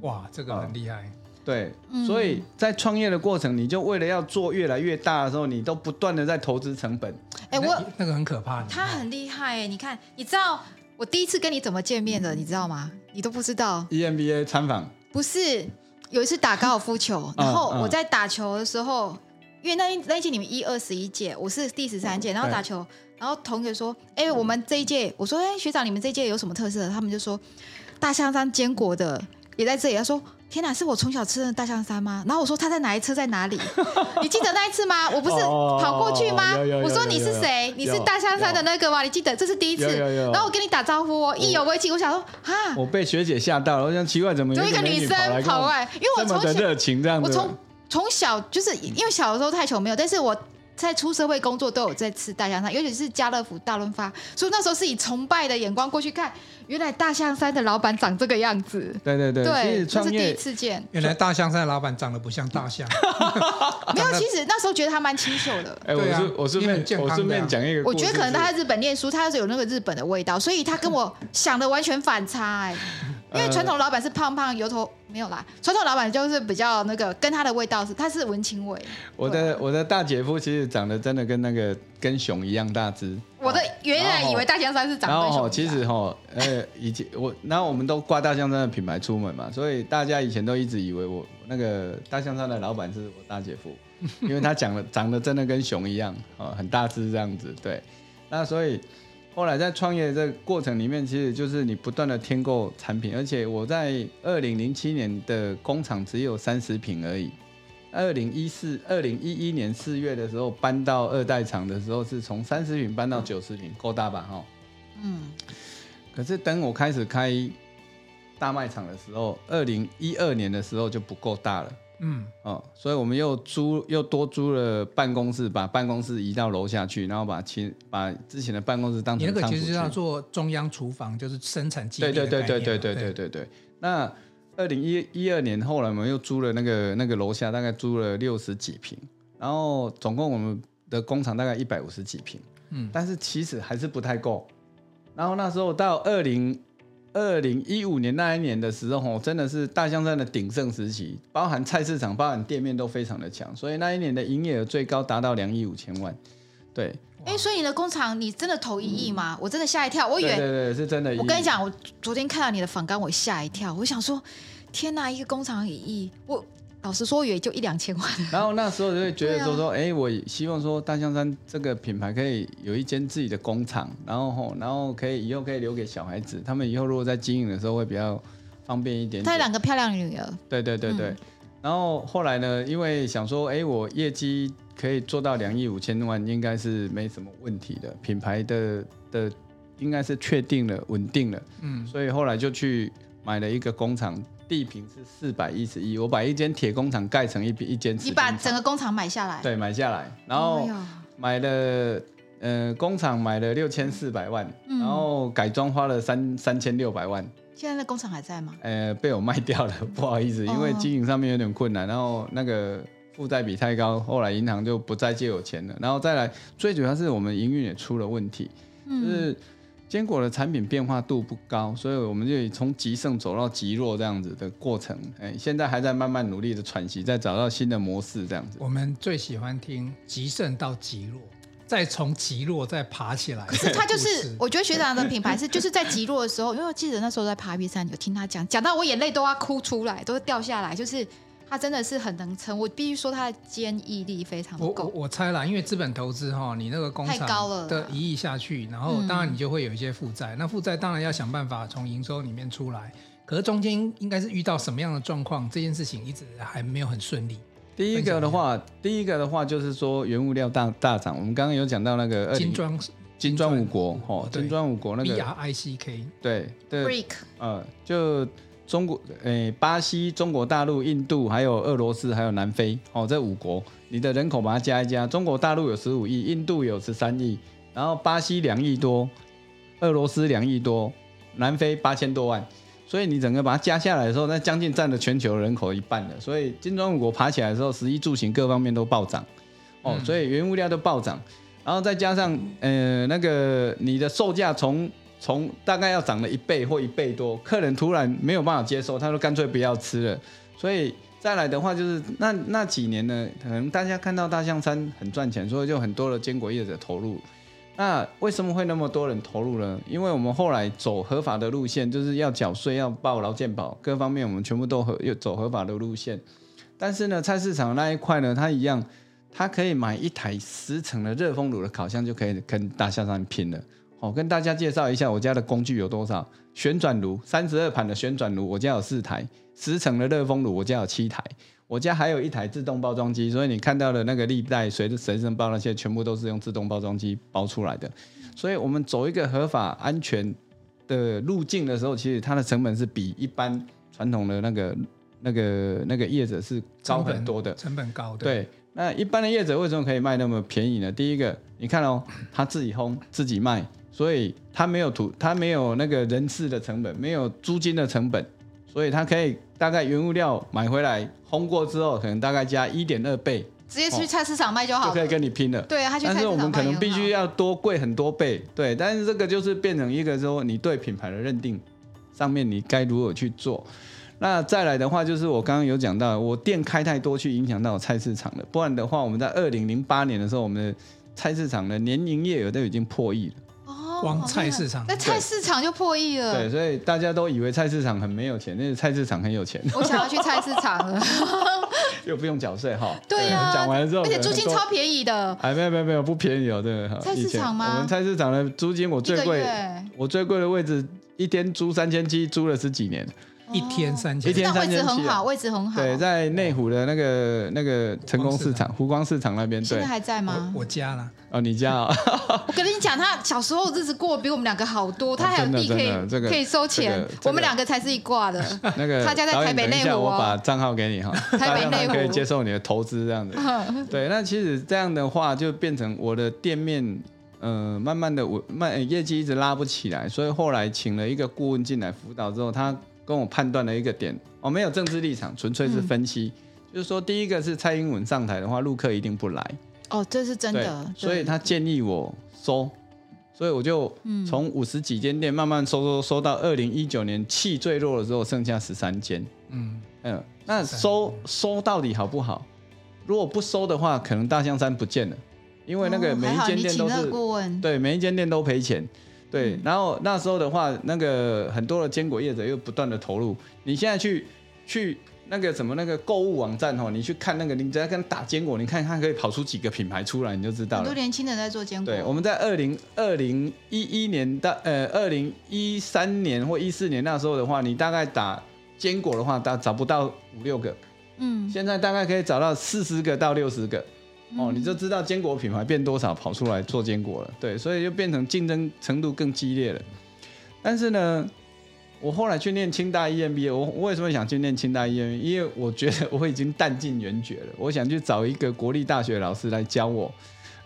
哇，这个很厉害。对，所以在创业的过程，你就为了要做越来越大的时候，你都不断的在投资成本。哎，我那个很可怕。他很厉害哎，你看，你知道我第一次跟你怎么见面的，你知道吗？你都不知道。EMBA 参访。不是。有一次打高尔夫球，然后我在打球的时候，嗯嗯、因为那那一届你们一二十一届，我是第十三届，然后打球，然后同学说：“哎、欸，我们这一届，我说：哎，学长，你们这一届有什么特色？”他们就说：“大象山坚果的也在这里。”他说。天哪，是我从小吃的大象山吗？然后我说他在哪一车在哪里？<laughs> 你记得那一次吗？我不是跑过去吗？我说你是谁？你是大象山的那个吗？你记得这是第一次。然后我跟你打招呼，意犹未尽。我想说啊，我被学姐吓到了。我想奇怪，怎么有一个女生跑过来？因为我从小热情这样子。我从从小就是因为小的时候太穷没有，但是我在出社会工作都有在吃大象山，尤其是家乐福、大润发，所以那时候是以崇拜的眼光过去看。原来大象山的老板长这个样子。对对对，对，这是第一次见。原来大象山的老板长得不像大象。<laughs> 没有，其实那时候觉得他蛮清秀的。哎，我是我顺便我顺便讲一个。我觉得可能他在日本念书，他是有那个日本的味道，所以他跟我想的完全反差。哎，因为传统老板是胖胖油头，没有啦。传统老板就是比较那个，跟他的味道是，他是文青味。我的我的大姐夫其实长得真的跟那个跟熊一样大只。我的原来以为大象山是长得然后其实哈，呃，以前我，然后我们都挂大象山的品牌出门嘛，所以大家以前都一直以为我那个大象山的老板是我大姐夫，<laughs> 因为他讲的长得真的跟熊一样啊，很大只这样子。对，那所以后来在创业这过程里面，其实就是你不断的添购产品，而且我在二零零七年的工厂只有三十平而已。二零一四、二零一一年四月的时候搬到二代厂的时候，是从三十平搬到九十平，够大吧？哈，嗯。可是等我开始开大卖场的时候，二零一二年的时候就不够大了，嗯，哦，所以我们又租又多租了办公室，把办公室移到楼下去，然后把其把之前的办公室当成。你那个其实要做中央厨房，就是生产基地。对对对对对对对对对。那二零一一二年，后来我们又租了那个那个楼下，大概租了六十几平，然后总共我们的工厂大概一百五十几平，嗯，但是其实还是不太够。然后那时候到二零二零一五年那一年的时候，真的是大象山的鼎盛时期，包含菜市场、包含店面都非常的强，所以那一年的营业额最高达到两亿五千万，对。哎、欸，所以你的工厂你真的投一亿吗？嗯、我真的吓一跳，我以为对对对是真的。我跟你讲，我昨天看到你的访纲，我吓一跳，我想说，天哪，一个工厂一亿，我老实说也就一两千万。<laughs> 然后那时候就会觉得说 <laughs> 说，哎、啊欸，我希望说大象山这个品牌可以有一间自己的工厂，然后然后可以以后可以留给小孩子，他们以后如果在经营的时候会比较方便一点点。他有两个漂亮的女儿。对对对对。嗯、然后后来呢，因为想说，哎、欸，我业绩。可以做到两亿五千万，应该是没什么问题的。品牌的的应该是确定了、稳定了。嗯，所以后来就去买了一个工厂，地坪是四百一十一，我把一间铁工厂盖成一一间。你把整个工厂买下来？对，买下来，然后买了呃，工厂买了六千四百万，然后改装花了三三千六百万。现在那工厂还在吗？呃，被我卖掉了，<laughs> 不好意思，因为经营上面有点困难，然后那个负债比太高，后来银行就不再借我钱了。然后再来，最主要是我们营运也出了问题，就是坚果的产品变化度不高，所以我们就从极盛走到极弱这样子的过程。哎，现在还在慢慢努力的喘息，再找到新的模式这样子。我们最喜欢听极盛到极弱。再从极弱再爬起来，可是他就是，我觉得学长的品牌是就是在极弱的时候，因为我记得那时候在爬玉山，有听他讲，讲到我眼泪都要哭出来，都会掉下来，就是他真的是很能撑，我必须说他的坚毅力非常够。我我猜啦，因为资本投资哈，你那个工厂的一亿下去，然后当然你就会有一些负债，那负债当然要想办法从营收里面出来，可是中间应该是遇到什么样的状况，这件事情一直还没有很顺利。第一个的话，第一个的话就是说原物料大大涨。我们刚刚有讲到那个金砖金砖五国哦，金砖五国那个 B R I C K 对对，Brick 呃，就中国诶，巴西、中国大陆、印度还有俄罗斯还有南非哦，这五国你的人口把它加一加，中国大陆有十五亿，印度有十三亿，然后巴西两亿多，俄罗斯两亿多，南非八千多万。所以你整个把它加下来的时候，那将近占了全球人口一半了。所以金砖五国爬起来的时候，食衣住行各方面都暴涨，哦，所以原物料都暴涨，然后再加上呃那个你的售价从从大概要涨了一倍或一倍多，客人突然没有办法接受，他说干脆不要吃了。所以再来的话就是那那几年呢，可能大家看到大象山很赚钱，所以就很多的坚果业者投入。那为什么会那么多人投入呢？因为我们后来走合法的路线，就是要缴税、要报劳健保，各方面我们全部都合又走合法的路线。但是呢，菜市场那一块呢，它一样，它可以买一台十层的热风炉的烤箱就可以跟大象山拼了。好，跟大家介绍一下我家的工具有多少：旋转炉，三十二盘的旋转炉，我家有四台；十层的热风炉，我家有七台。我家还有一台自动包装机，所以你看到的那个历代随着随身包那些，全部都是用自动包装机包出来的。所以我们走一个合法安全的路径的时候，其实它的成本是比一般传统的那个那个那个业者是高很多的，成本，高。对，那一般的业者为什么可以卖那么便宜呢？第一个，你看哦，他自己烘自己卖，所以它没有土，它没有那个人事的成本，没有租金的成本。所以它可以大概原物料买回来烘过之后，可能大概加一点二倍，直接去菜市场卖就好了，就可以跟你拼了。对啊，他去菜市场卖。但是我们可能必须要多贵很多倍，对。但是这个就是变成一个说你对品牌的认定上面你该如何去做。那再来的话就是我刚刚有讲到，我店开太多去影响到我菜市场了。不然的话，我们在二零零八年的时候，我们的菜市场的年营业额都已经破亿了。光菜市场，那菜市场就破亿了。对，所以大家都以为菜市场很没有钱，那个菜市场很有钱。我想要去菜市场了，<laughs> 又不用缴税哈。对呀，讲完了之后，而且租金超便宜的。哎，没有没有没有，不便宜哦，对。菜市场吗？我们菜市场的租金我最贵，我最贵的位置一天租三千七，租了十几年。一天三千，一天三千七，位置很好，位置很好。对，在内湖的那个那个成功市场、湖光市场那边。对，现在还在吗？我家了。哦，你家啊？<laughs> 我跟你讲，他小时候日子过得比我们两个好多，他还有地可以可以收钱，我们两个才是一挂的。<laughs> 那个他家在台北内湖，我把账号给你哈，<laughs> 台北内湖可以接受你的投资这样子。对，那其实这样的话就变成我的店面，呃，慢慢的我卖业绩一直拉不起来，所以后来请了一个顾问进来辅导之后，他。跟我判断了一个点，我没有政治立场，纯粹是分析。嗯、就是说，第一个是蔡英文上台的话，陆客一定不来。哦，这是真的。对所以他建议我收，所以我就从五十几间店慢慢收收收到二零一九年气最弱的时候，剩下十三间。嗯嗯，那收收到底好不好？如果不收的话，可能大象山不见了，因为那个每一间店都是、哦、对每一间店都赔钱。对，然后那时候的话，那个很多的坚果业者又不断的投入。你现在去去那个什么那个购物网站哦，你去看那个，你只要跟打坚果，你看它可以跑出几个品牌出来，你就知道了。很多年轻人在做坚果。对，我们在二零二零一一年到呃二零一三年或一四年那时候的话，你大概打坚果的话，大找不到五六个。嗯。现在大概可以找到四十个到六十个。哦，你就知道坚果品牌变多少跑出来做坚果了，对，所以就变成竞争程度更激烈了。但是呢，我后来去念清大 EMBA，我我为什么想去念清大 EMBA？因为我觉得我已经弹尽援绝了，我想去找一个国立大学老师来教我。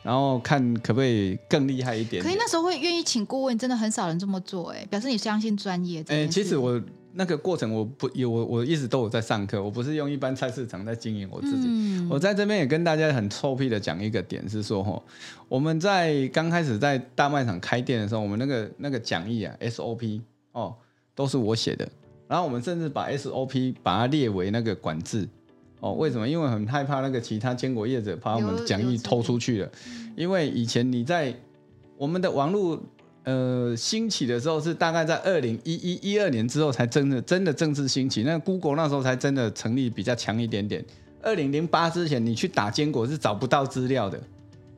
然后看可不可以更厉害一点点。可是那时候会愿意请顾问，真的很少人这么做，哎，表示你相信专业。哎，其实我那个过程我不有我我一直都有在上课，我不是用一般菜市场在经营我自己。嗯、我在这边也跟大家很臭屁的讲一个点是说，哈，我们在刚开始在大卖场开店的时候，我们那个那个讲义啊 SOP 哦都是我写的，然后我们甚至把 SOP 把它列为那个管制。哦，为什么？因为很害怕那个其他坚果业者把我们讲义偷出去了。因为以前你在我们的网络呃兴起的时候，是大概在二零一一一二年之后才真的真的正式兴起。那 Google 那时候才真的成立比较强一点点。二零零八之前，你去打坚果是找不到资料的。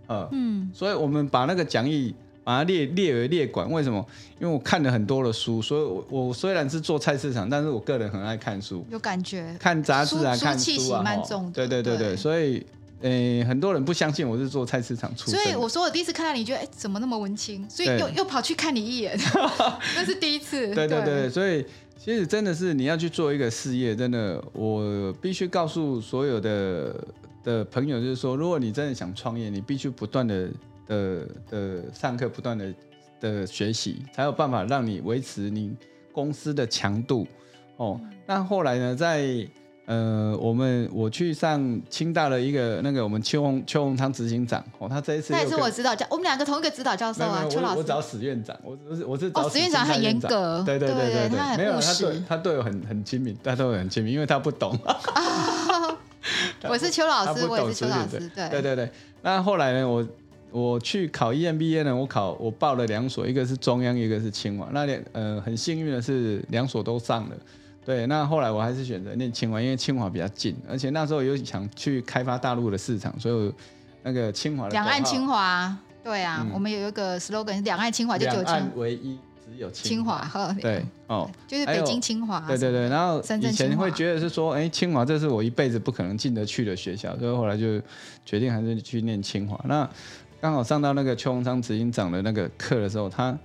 呃、嗯，所以我们把那个讲义。把它列列为列管，为什么？因为我看了很多的书，所以我我虽然是做菜市场，但是我个人很爱看书，有感觉，看杂志啊，看书啊，蛮重的。对对对对，对所以，呃，很多人不相信我是做菜市场出身。所以我说我第一次看到你，觉得哎，怎么那么文青？所以又又跑去看你一眼，<laughs> 那是第一次。对对对，所以其实真的是你要去做一个事业，真的，我必须告诉所有的的朋友，就是说，如果你真的想创业，你必须不断的。的的上课不断的的学习，才有办法让你维持你公司的强度哦。那后来呢，在呃，我们我去上清大的一个那个我们邱洪邱洪昌执行长哦，他这一次那也是我指导教，我们两个同一个指导教授啊。邱老师，我找史院长，我我是我是找史院长很严格，对对对对对，他很没有他对他对我很很亲民，他对我很亲民，因为他不懂。<laughs> 我是邱老师，我也是邱老师，对对对对。那后来呢，我。我去考 EMBA 呢，我考我报了两所，一个是中央，一个是清华。那两呃很幸运的是两所都上了，对。那后来我还是选择念清华，因为清华比较近，而且那时候又想去开发大陆的市场，所以那个清华的两岸清华，对啊，嗯、我们有一个 slogan，两岸清华就只有清唯一只有清华，对哦，就是北京清华，对对对。然后以前会觉得是说，哎，清华这是我一辈子不可能进得去的学校，所以后来就决定还是去念清华。那刚好上到那个邱鸿昌执行长的那个课的时候，他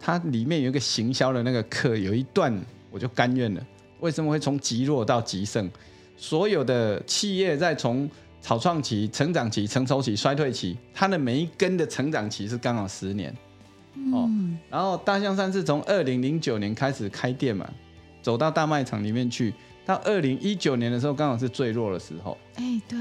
他里面有一个行销的那个课，有一段我就甘愿了。为什么会从极弱到极盛？所有的企业在从草创期、成长期、成熟期、衰退期，它的每一根的成长期是刚好十年。哦，然后大象山是从二零零九年开始开店嘛，走到大卖场里面去，到二零一九年的时候，刚好是最弱的时候。哎，对，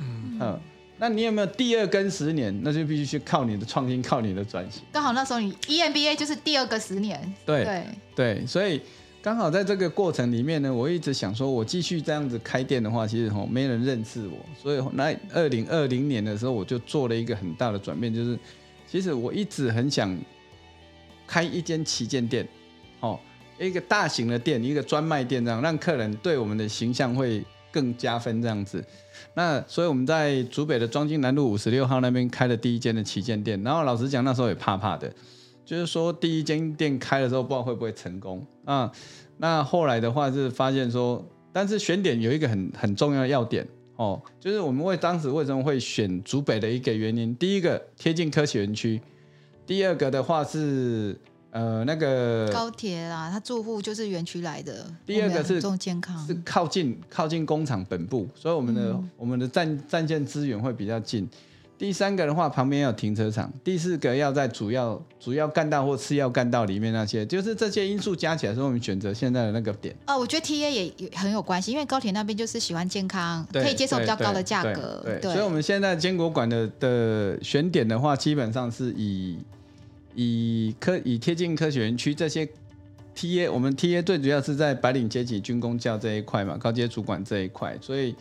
嗯嗯。那你有没有第二根十年？那就必须去靠你的创新，靠你的转型。刚好那时候你 EMBA 就是第二个十年。对对对，所以刚好在这个过程里面呢，我一直想说，我继续这样子开店的话，其实吼没人认识我，所以那二零二零年的时候，我就做了一个很大的转变，就是其实我一直很想开一间旗舰店，哦，一个大型的店，一个专卖店，这样让客人对我们的形象会更加分，这样子。那所以我们在竹北的庄敬南路五十六号那边开了第一间的旗舰店，然后老实讲那时候也怕怕的，就是说第一间店开了之后不知道会不会成功啊。那后来的话是发现说，但是选点有一个很很重要的要点哦，就是我们为当时为什么会选竹北的一个原因，第一个贴近科学园区，第二个的话是。呃，那个高铁啦，他住户就是园区来的。第二个是重健康，是靠近靠近工厂本部，所以我们的、嗯、我们的战战舰资源会比较近。第三个的话，旁边有停车场。第四个要在主要主要干道或次要干道里面那些，就是这些因素加起来，所以我们选择现在的那个点。哦，我觉得 TA 也很有关系，因为高铁那边就是喜欢健康，可以接受比较高的价格。对，对对，所以我们现在坚果馆的的选点的话，基本上是以。以科以贴近科学园区这些 TA，我们 TA 最主要是在白领阶级、军工教这一块嘛，高阶主管这一块，所以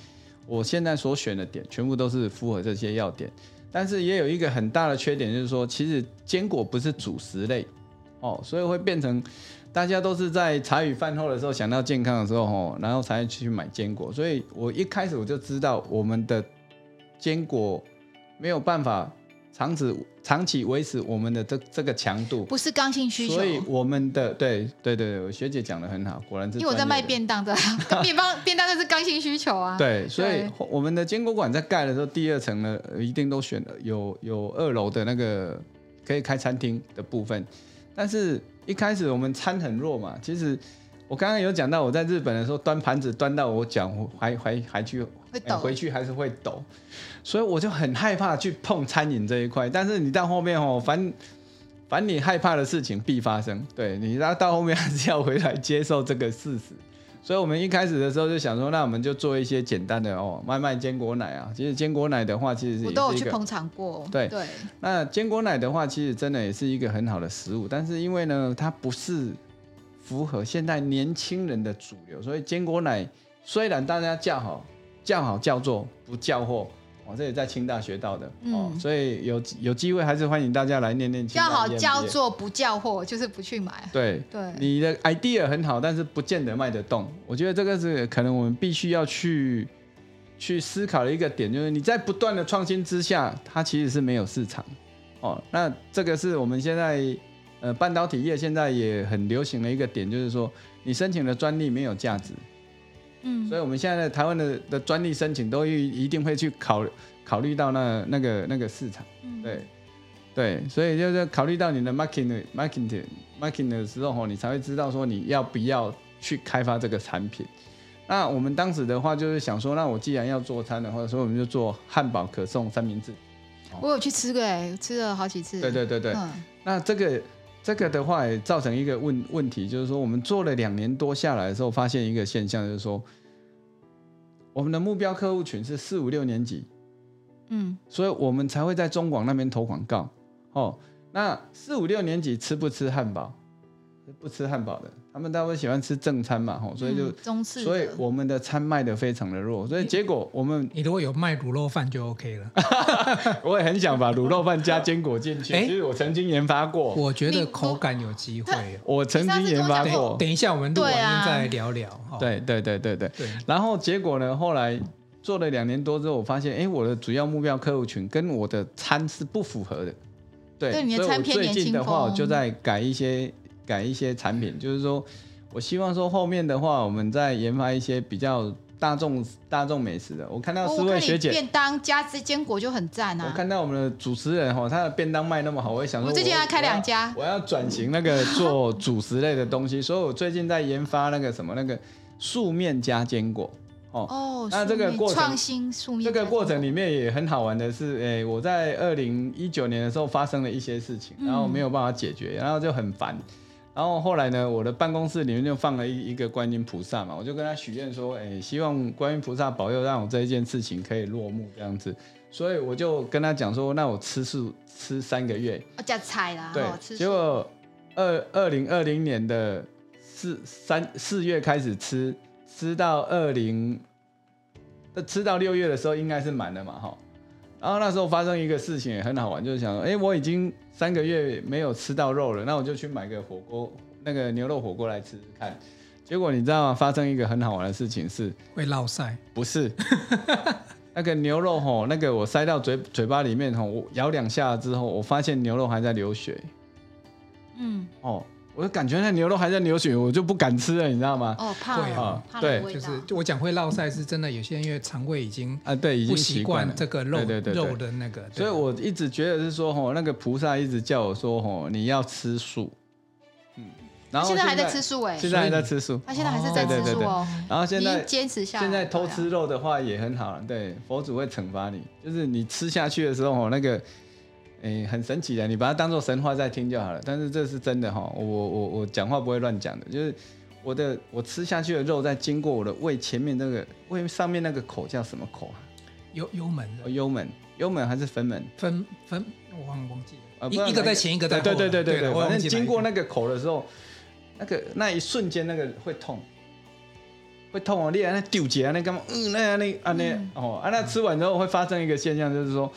我现在所选的点全部都是符合这些要点。但是也有一个很大的缺点，就是说其实坚果不是主食类哦，所以会变成大家都是在茶余饭后的时候想到健康的时候哦，然后才去买坚果。所以我一开始我就知道我们的坚果没有办法。长此长期维持我们的这这个强度，不是刚性需求，所以我们的对对对，对学姐讲的很好，果然是因为我在卖便当的，<laughs> 便当便当就是刚性需求啊。<laughs> 对，所以我们的坚果馆在盖的时候，第二层呢一定都选了有有二楼的那个可以开餐厅的部分，但是一开始我们餐很弱嘛，其实。我刚刚有讲到，我在日本的时候端盘子端到我脚还还还去回去还是会抖，所以我就很害怕去碰餐饮这一块。但是你到后面哦，反反你害怕的事情必发生，对你，然后到后面还是要回来接受这个事实。所以我们一开始的时候就想说，那我们就做一些简单的哦，卖卖坚果奶啊。其实坚果奶的话，其实是我都有去捧场过。对对，那坚果奶的话，其实真的也是一个很好的食物，但是因为呢，它不是。符合现在年轻人的主流，所以坚果奶虽然大家叫好叫好叫做不叫货，哦，这也在清大学到的，嗯、哦，所以有有机会还是欢迎大家来念念。叫好叫做不叫货，就是不去买。对对，你的 idea 很好，但是不见得卖得动。我觉得这个是可能我们必须要去去思考的一个点，就是你在不断的创新之下，它其实是没有市场。哦，那这个是我们现在。呃，半导体业现在也很流行的一个点，就是说你申请的专利没有价值，嗯，所以我们现在台湾的的专利申请都一一定会去考考虑到那那个那个市场，嗯、对对，所以就是考虑到你的 marketing marketing marketing 的时候，你才会知道说你要不要去开发这个产品。那我们当时的话就是想说，那我既然要做餐的话，所以我们就做汉堡可颂三明治。我有去吃过，哎，吃了好几次。对对对对，嗯、那这个。这个的话也造成一个问问题，就是说我们做了两年多下来的时候，发现一个现象，就是说我们的目标客户群是四五六年级，嗯，所以我们才会在中广那边投广告。哦，那四五六年级吃不吃汉堡？不吃汉堡的。他们大部分喜欢吃正餐嘛，吼，所以就、嗯、中式，所以我们的餐卖的非常的弱，所以结果我们你如果有卖卤肉饭就 OK 了。<laughs> 我也很想把卤肉饭加坚果进去，<laughs> 其实我曾经研发过，我觉得口感有机会。我曾经研发过，等一下我们录完音再聊聊。对对对对对，对。然后结果呢，后来做了两年多之后，我发现，哎，我的主要目标客户群跟我的餐是不符合的。对，所以我最近的话，我就在改一些。改一些产品，就是说，我希望说后面的话，我们再研发一些比较大众大众美食的。我看到四位学姐便当加之坚果就很赞啊！我看到我们的主持人哈，他的便当卖那么好，我也想说我，我最近要开两家，我要转型那个做主食类的东西，所以我最近在研发那个什么那个素面加坚果哦。哦，那这个过程创新素面，这个过程里面也很好玩的是，哎、欸，我在二零一九年的时候发生了一些事情，然后没有办法解决，然后就很烦。然后后来呢，我的办公室里面就放了一一个观音菩萨嘛，我就跟他许愿说，哎，希望观音菩萨保佑，让我这一件事情可以落幕这样子。所以我就跟他讲说，那我吃素吃三个月。我加菜啦。对。结果二二零二零年的四三四月开始吃，吃到二零，吃到六月的时候应该是满了嘛，哈。然后那时候发生一个事情也很好玩，就是想说，哎，我已经三个月没有吃到肉了，那我就去买个火锅，那个牛肉火锅来吃吃看。结果你知道吗？发生一个很好玩的事情是会落赛，不是？那个牛肉吼，那个我塞到嘴嘴巴里面吼，我咬两下之后，我发现牛肉还在流血。嗯，哦。我就感觉那牛肉还在流血，我就不敢吃了，你知道吗？哦，怕啊，对，就是我讲会落赛是真的，有些人因为肠胃已经啊，对，已经习惯这个肉肉的那个，所以我一直觉得是说吼，那个菩萨一直叫我说吼，你要吃素，嗯，然后现在还在吃素哎，现在还在吃素，他现在还是在吃素哦，然后现在坚持下来，现在偷吃肉的话也很好，对，佛祖会惩罚你，就是你吃下去的时候吼那个。哎、欸，很神奇的，你把它当做神话在听就好了。但是这是真的哈，我我我讲话不会乱讲的，就是我的我吃下去的肉在经过我的胃前面那个胃上面那个口叫什么口啊？幽幽门。幽门，幽门还是賁门？分分，我忘忘记了。一一个在前，一个在后。对对对对对，反正经过那个口的时候，那个那一瞬间那个会痛，会痛哦。你那丢结啊，那干嘛？嗯，那那啊那哦啊，那吃完之后会发生一个现象，就是说。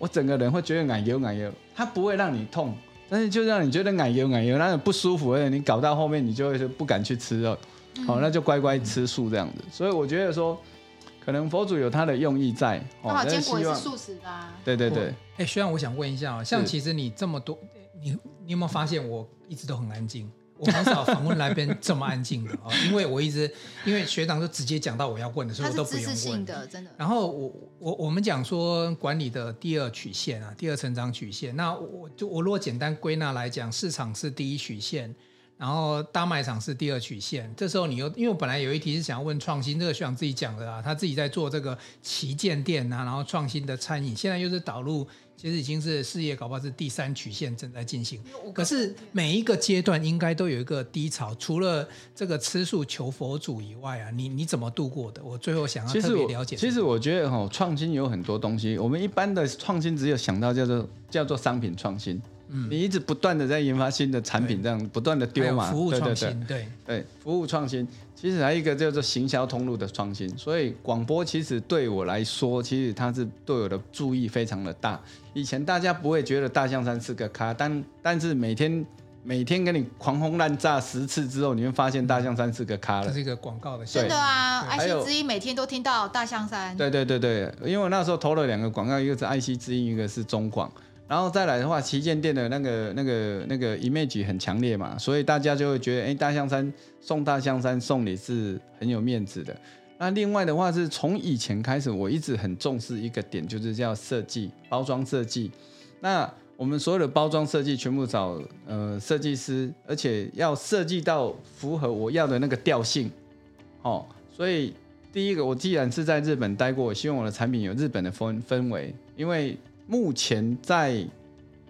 我整个人会觉得奶油奶油，它不会让你痛，但是就让你觉得奶油奶油，那种不舒服，而且你搞到后面你就会不敢去吃肉，好、嗯哦，那就乖乖吃素这样子。所以我觉得说，可能佛祖有他的用意在。哦，坚果也是素食的、啊。对对对。哎，虽然我想问一下啊，像其实你这么多，你你有没有发现我一直都很安静？我很少访问来宾这么安静的啊，因为我一直因为学长就直接讲到我要问的，所以我都不用问的，真的。然后我我我们讲说管理的第二曲线啊，第二成长曲线。那我就我如果简单归纳来讲，市场是第一曲线，然后大卖场是第二曲线。这时候你又因为我本来有一题是想要问创新，这个学长自己讲的啊，他自己在做这个旗舰店啊，然后创新的餐饮，现在又是导入。其实已经是事业，搞不好是第三曲线正在进行。可是每一个阶段应该都有一个低潮，除了这个吃素求佛祖以外啊，你你怎么度过的？我最后想要特别了解。其实我觉得哈，创新有很多东西，我们一般的创新只有想到叫做叫做商品创新。嗯，你一直不断的在研发新的产品，这样不断的丢嘛，服务创新，对对对，对，服务创新。其实还有一个叫做行销通路的创新，所以广播其实对我来说，其实它是对我的注意非常的大。以前大家不会觉得大象山是个咖，但但是每天每天跟你狂轰滥炸十次之后，你会发现大象山是个咖了。这是一个广告的，真的啊！爱惜之音每天都听到大象山。对对对对，因为我那时候投了两个广告，一个是爱惜之音，一个是中广。然后再来的话，旗舰店的那个、那个、那个 image 很强烈嘛，所以大家就会觉得，哎，大象山送大象山送礼是很有面子的。那另外的话是从以前开始，我一直很重视一个点，就是叫设计、包装设计。那我们所有的包装设计全部找呃设计师，而且要设计到符合我要的那个调性。哦，所以第一个，我既然是在日本待过，我希望我的产品有日本的氛氛围，因为。目前在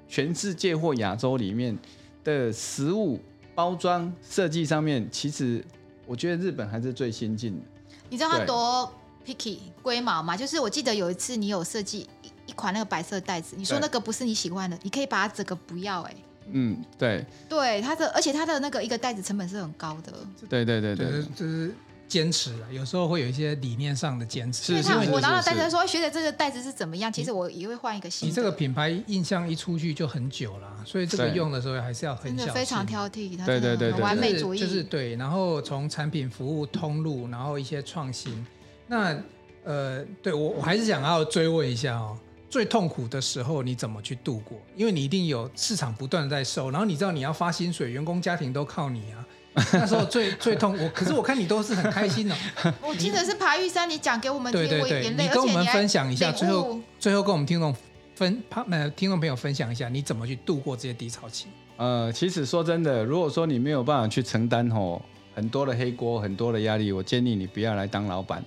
全世界或亚洲里面的食物包装设计上面，其实我觉得日本还是最先进的。你知道它多 picky 龟毛吗？就是我记得有一次你有设计一款那个白色袋子，你说那个不是你喜欢的，你可以把它整个不要哎、欸。嗯，对。对，它的而且它的那个一个袋子成本是很高的。对对对对，就是。就是坚持啊，有时候会有一些理念上的坚持。是，是，是，我拿到袋子说，学姐这个袋子是怎么样？其实我也会换一个新的。你这个品牌印象一出去就很久了，所以这个用的时候还是要很小心。非常挑剔，对对对，完美主义就是对。然后从产品、服务、通路，然后一些创新。那呃，对我我还是想要追问一下哦，最痛苦的时候你怎么去度过？因为你一定有市场不断的在收，然后你知道你要发薪水，员工家庭都靠你啊。<laughs> 那时候最最痛，我可是我看你都是很开心的。<laughs> 我记得是爬玉山，你讲给我们听，对对对，你跟我们分享一下，最后最后跟我们听众分，呃，听众朋友分享一下，你怎么去度过这些低潮期？呃，其实说真的，如果说你没有办法去承担吼很多的黑锅，很多的压力，我建议你不要来当老板。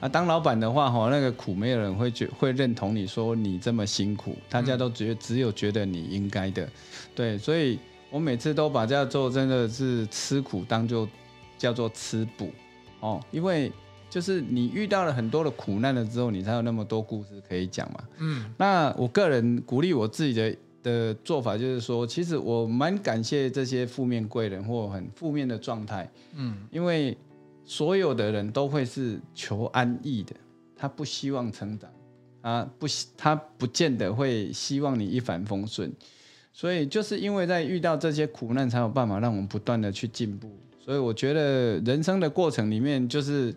啊，当老板的话吼，那个苦没有人会觉会认同你说你这么辛苦，大家都觉得只有觉得你应该的，对，所以。我每次都把这样做，真的是吃苦当做叫做吃补哦，因为就是你遇到了很多的苦难了之后，你才有那么多故事可以讲嘛。嗯，那我个人鼓励我自己的的做法就是说，其实我蛮感谢这些负面贵人或很负面的状态。嗯，因为所有的人都会是求安逸的，他不希望成长，啊不，他不见得会希望你一帆风顺。所以就是因为在遇到这些苦难，才有办法让我们不断的去进步。所以我觉得人生的过程里面，就是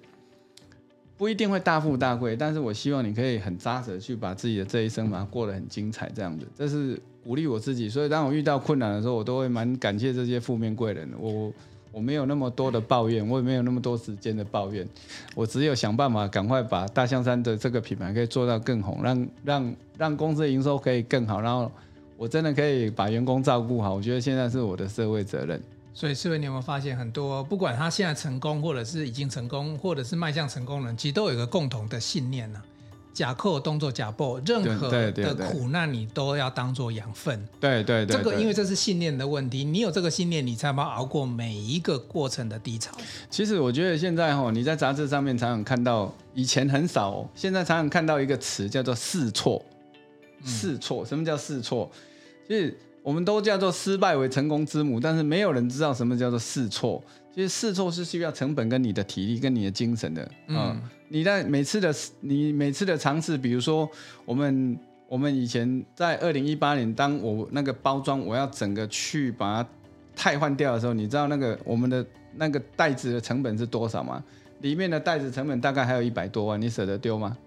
不一定会大富大贵，但是我希望你可以很扎实的去把自己的这一生把它过得很精彩，这样子，这是鼓励我自己。所以当我遇到困难的时候，我都会蛮感谢这些负面贵人。我我没有那么多的抱怨，我也没有那么多时间的抱怨，我只有想办法赶快把大象山的这个品牌可以做到更红，让让让公司的营收可以更好，然后。我真的可以把员工照顾好，我觉得现在是我的社会责任。所以，四位，你有没有发现很多，不管他现在成功，或者是已经成功，或者是迈向成功人，其实都有一个共同的信念呢、啊：假扣动作假报，任何的苦难你都要当做养分。对对对，这个因为这是信念的问题，你有这个信念，你才能熬过每一个过程的低潮。其实我觉得现在哈，你在杂志上面常常看到，以前很少，现在常常看到一个词叫做试错。试错，什么叫试错？其实我们都叫做失败为成功之母，但是没有人知道什么叫做试错。其实试错是需要成本跟你的体力跟你的精神的。嗯，嗯，你在每次的你每次的尝试，比如说我们我们以前在二零一八年，当我那个包装我要整个去把它汰换掉的时候，你知道那个我们的那个袋子的成本是多少吗？里面的袋子成本大概还有一百多万，你舍得丢吗？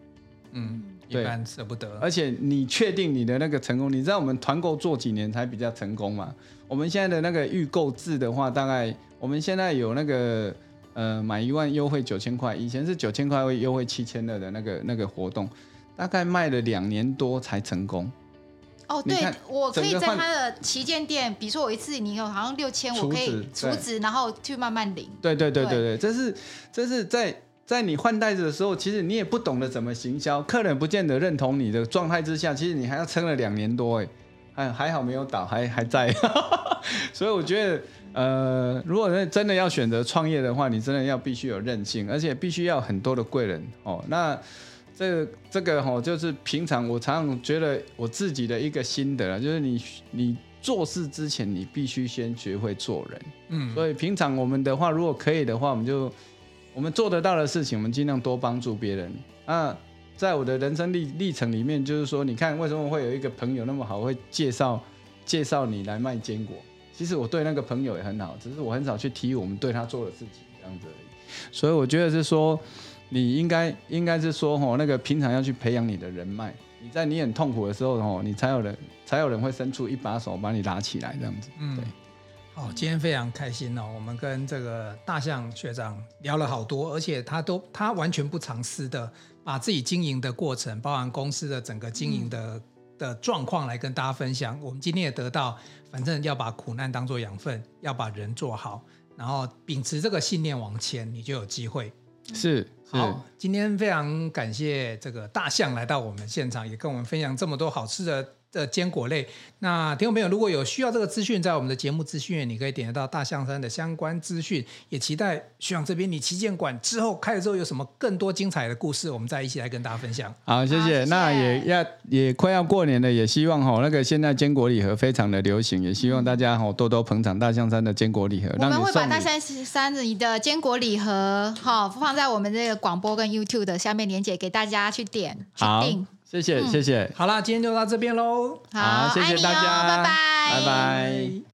嗯。一般舍不得，而且你确定你的那个成功？你知道我们团购做几年才比较成功吗？我们现在的那个预购制的话，大概我们现在有那个呃买一万优惠九千块，以前是九千块会优惠七千二的那个那个活动，大概卖了两年多才成功。哦哦，对，我可以在他的旗舰店，比如说我一次你有好像六千，我可以储值，然后去慢慢领。对对对对对，这是这是在在你换袋子的时候，其实你也不懂得怎么行销，客人不见得认同你的状态之下，其实你还要撑了两年多哎，还还好没有倒，还还在，<laughs> 所以我觉得呃，如果真的要选择创业的话，你真的要必须有韧性，而且必须要很多的贵人哦，那。这个这个哈，就是平常我常常觉得我自己的一个心得，就是你你做事之前，你必须先学会做人。嗯，所以平常我们的话，如果可以的话，我们就我们做得到的事情，我们尽量多帮助别人。那在我的人生历历程里面，就是说，你看为什么会有一个朋友那么好，会介绍介绍你来卖坚果？其实我对那个朋友也很好，只是我很少去提我们对他做的事情这样子而已。所以我觉得是说。你应该应该是说吼，那个平常要去培养你的人脉，你在你很痛苦的时候吼，你才有人才有人会伸出一把手把你拉起来这样子。嗯，对。好，今天非常开心哦，我们跟这个大象学长聊了好多，而且他都他完全不藏私的，把自己经营的过程，包含公司的整个经营的、嗯、的状况来跟大家分享。我们今天也得到，反正要把苦难当做养分，要把人做好，然后秉持这个信念往前，你就有机会。是。好，今天非常感谢这个大象来到我们现场，也跟我们分享这么多好吃的。的坚果类，那听众朋友如果有需要这个资讯，在我们的节目资讯，你可以点得到大象山的相关资讯。也期待学长这边你旗舰馆之后开了之后有什么更多精彩的故事，我们再一起来跟大家分享。好，谢谢。谢谢，那也要也快要过年了，也希望哈那个现在坚果礼盒非常的流行，也希望大家哈多多捧场大象山的坚果礼盒。我们会把大象山里的坚果礼盒哈放在我们这个广播跟 YouTube 的下面连接给大家去点去订。谢谢谢谢，好啦，今天就到这边喽。好，谢谢大家，拜拜，拜拜。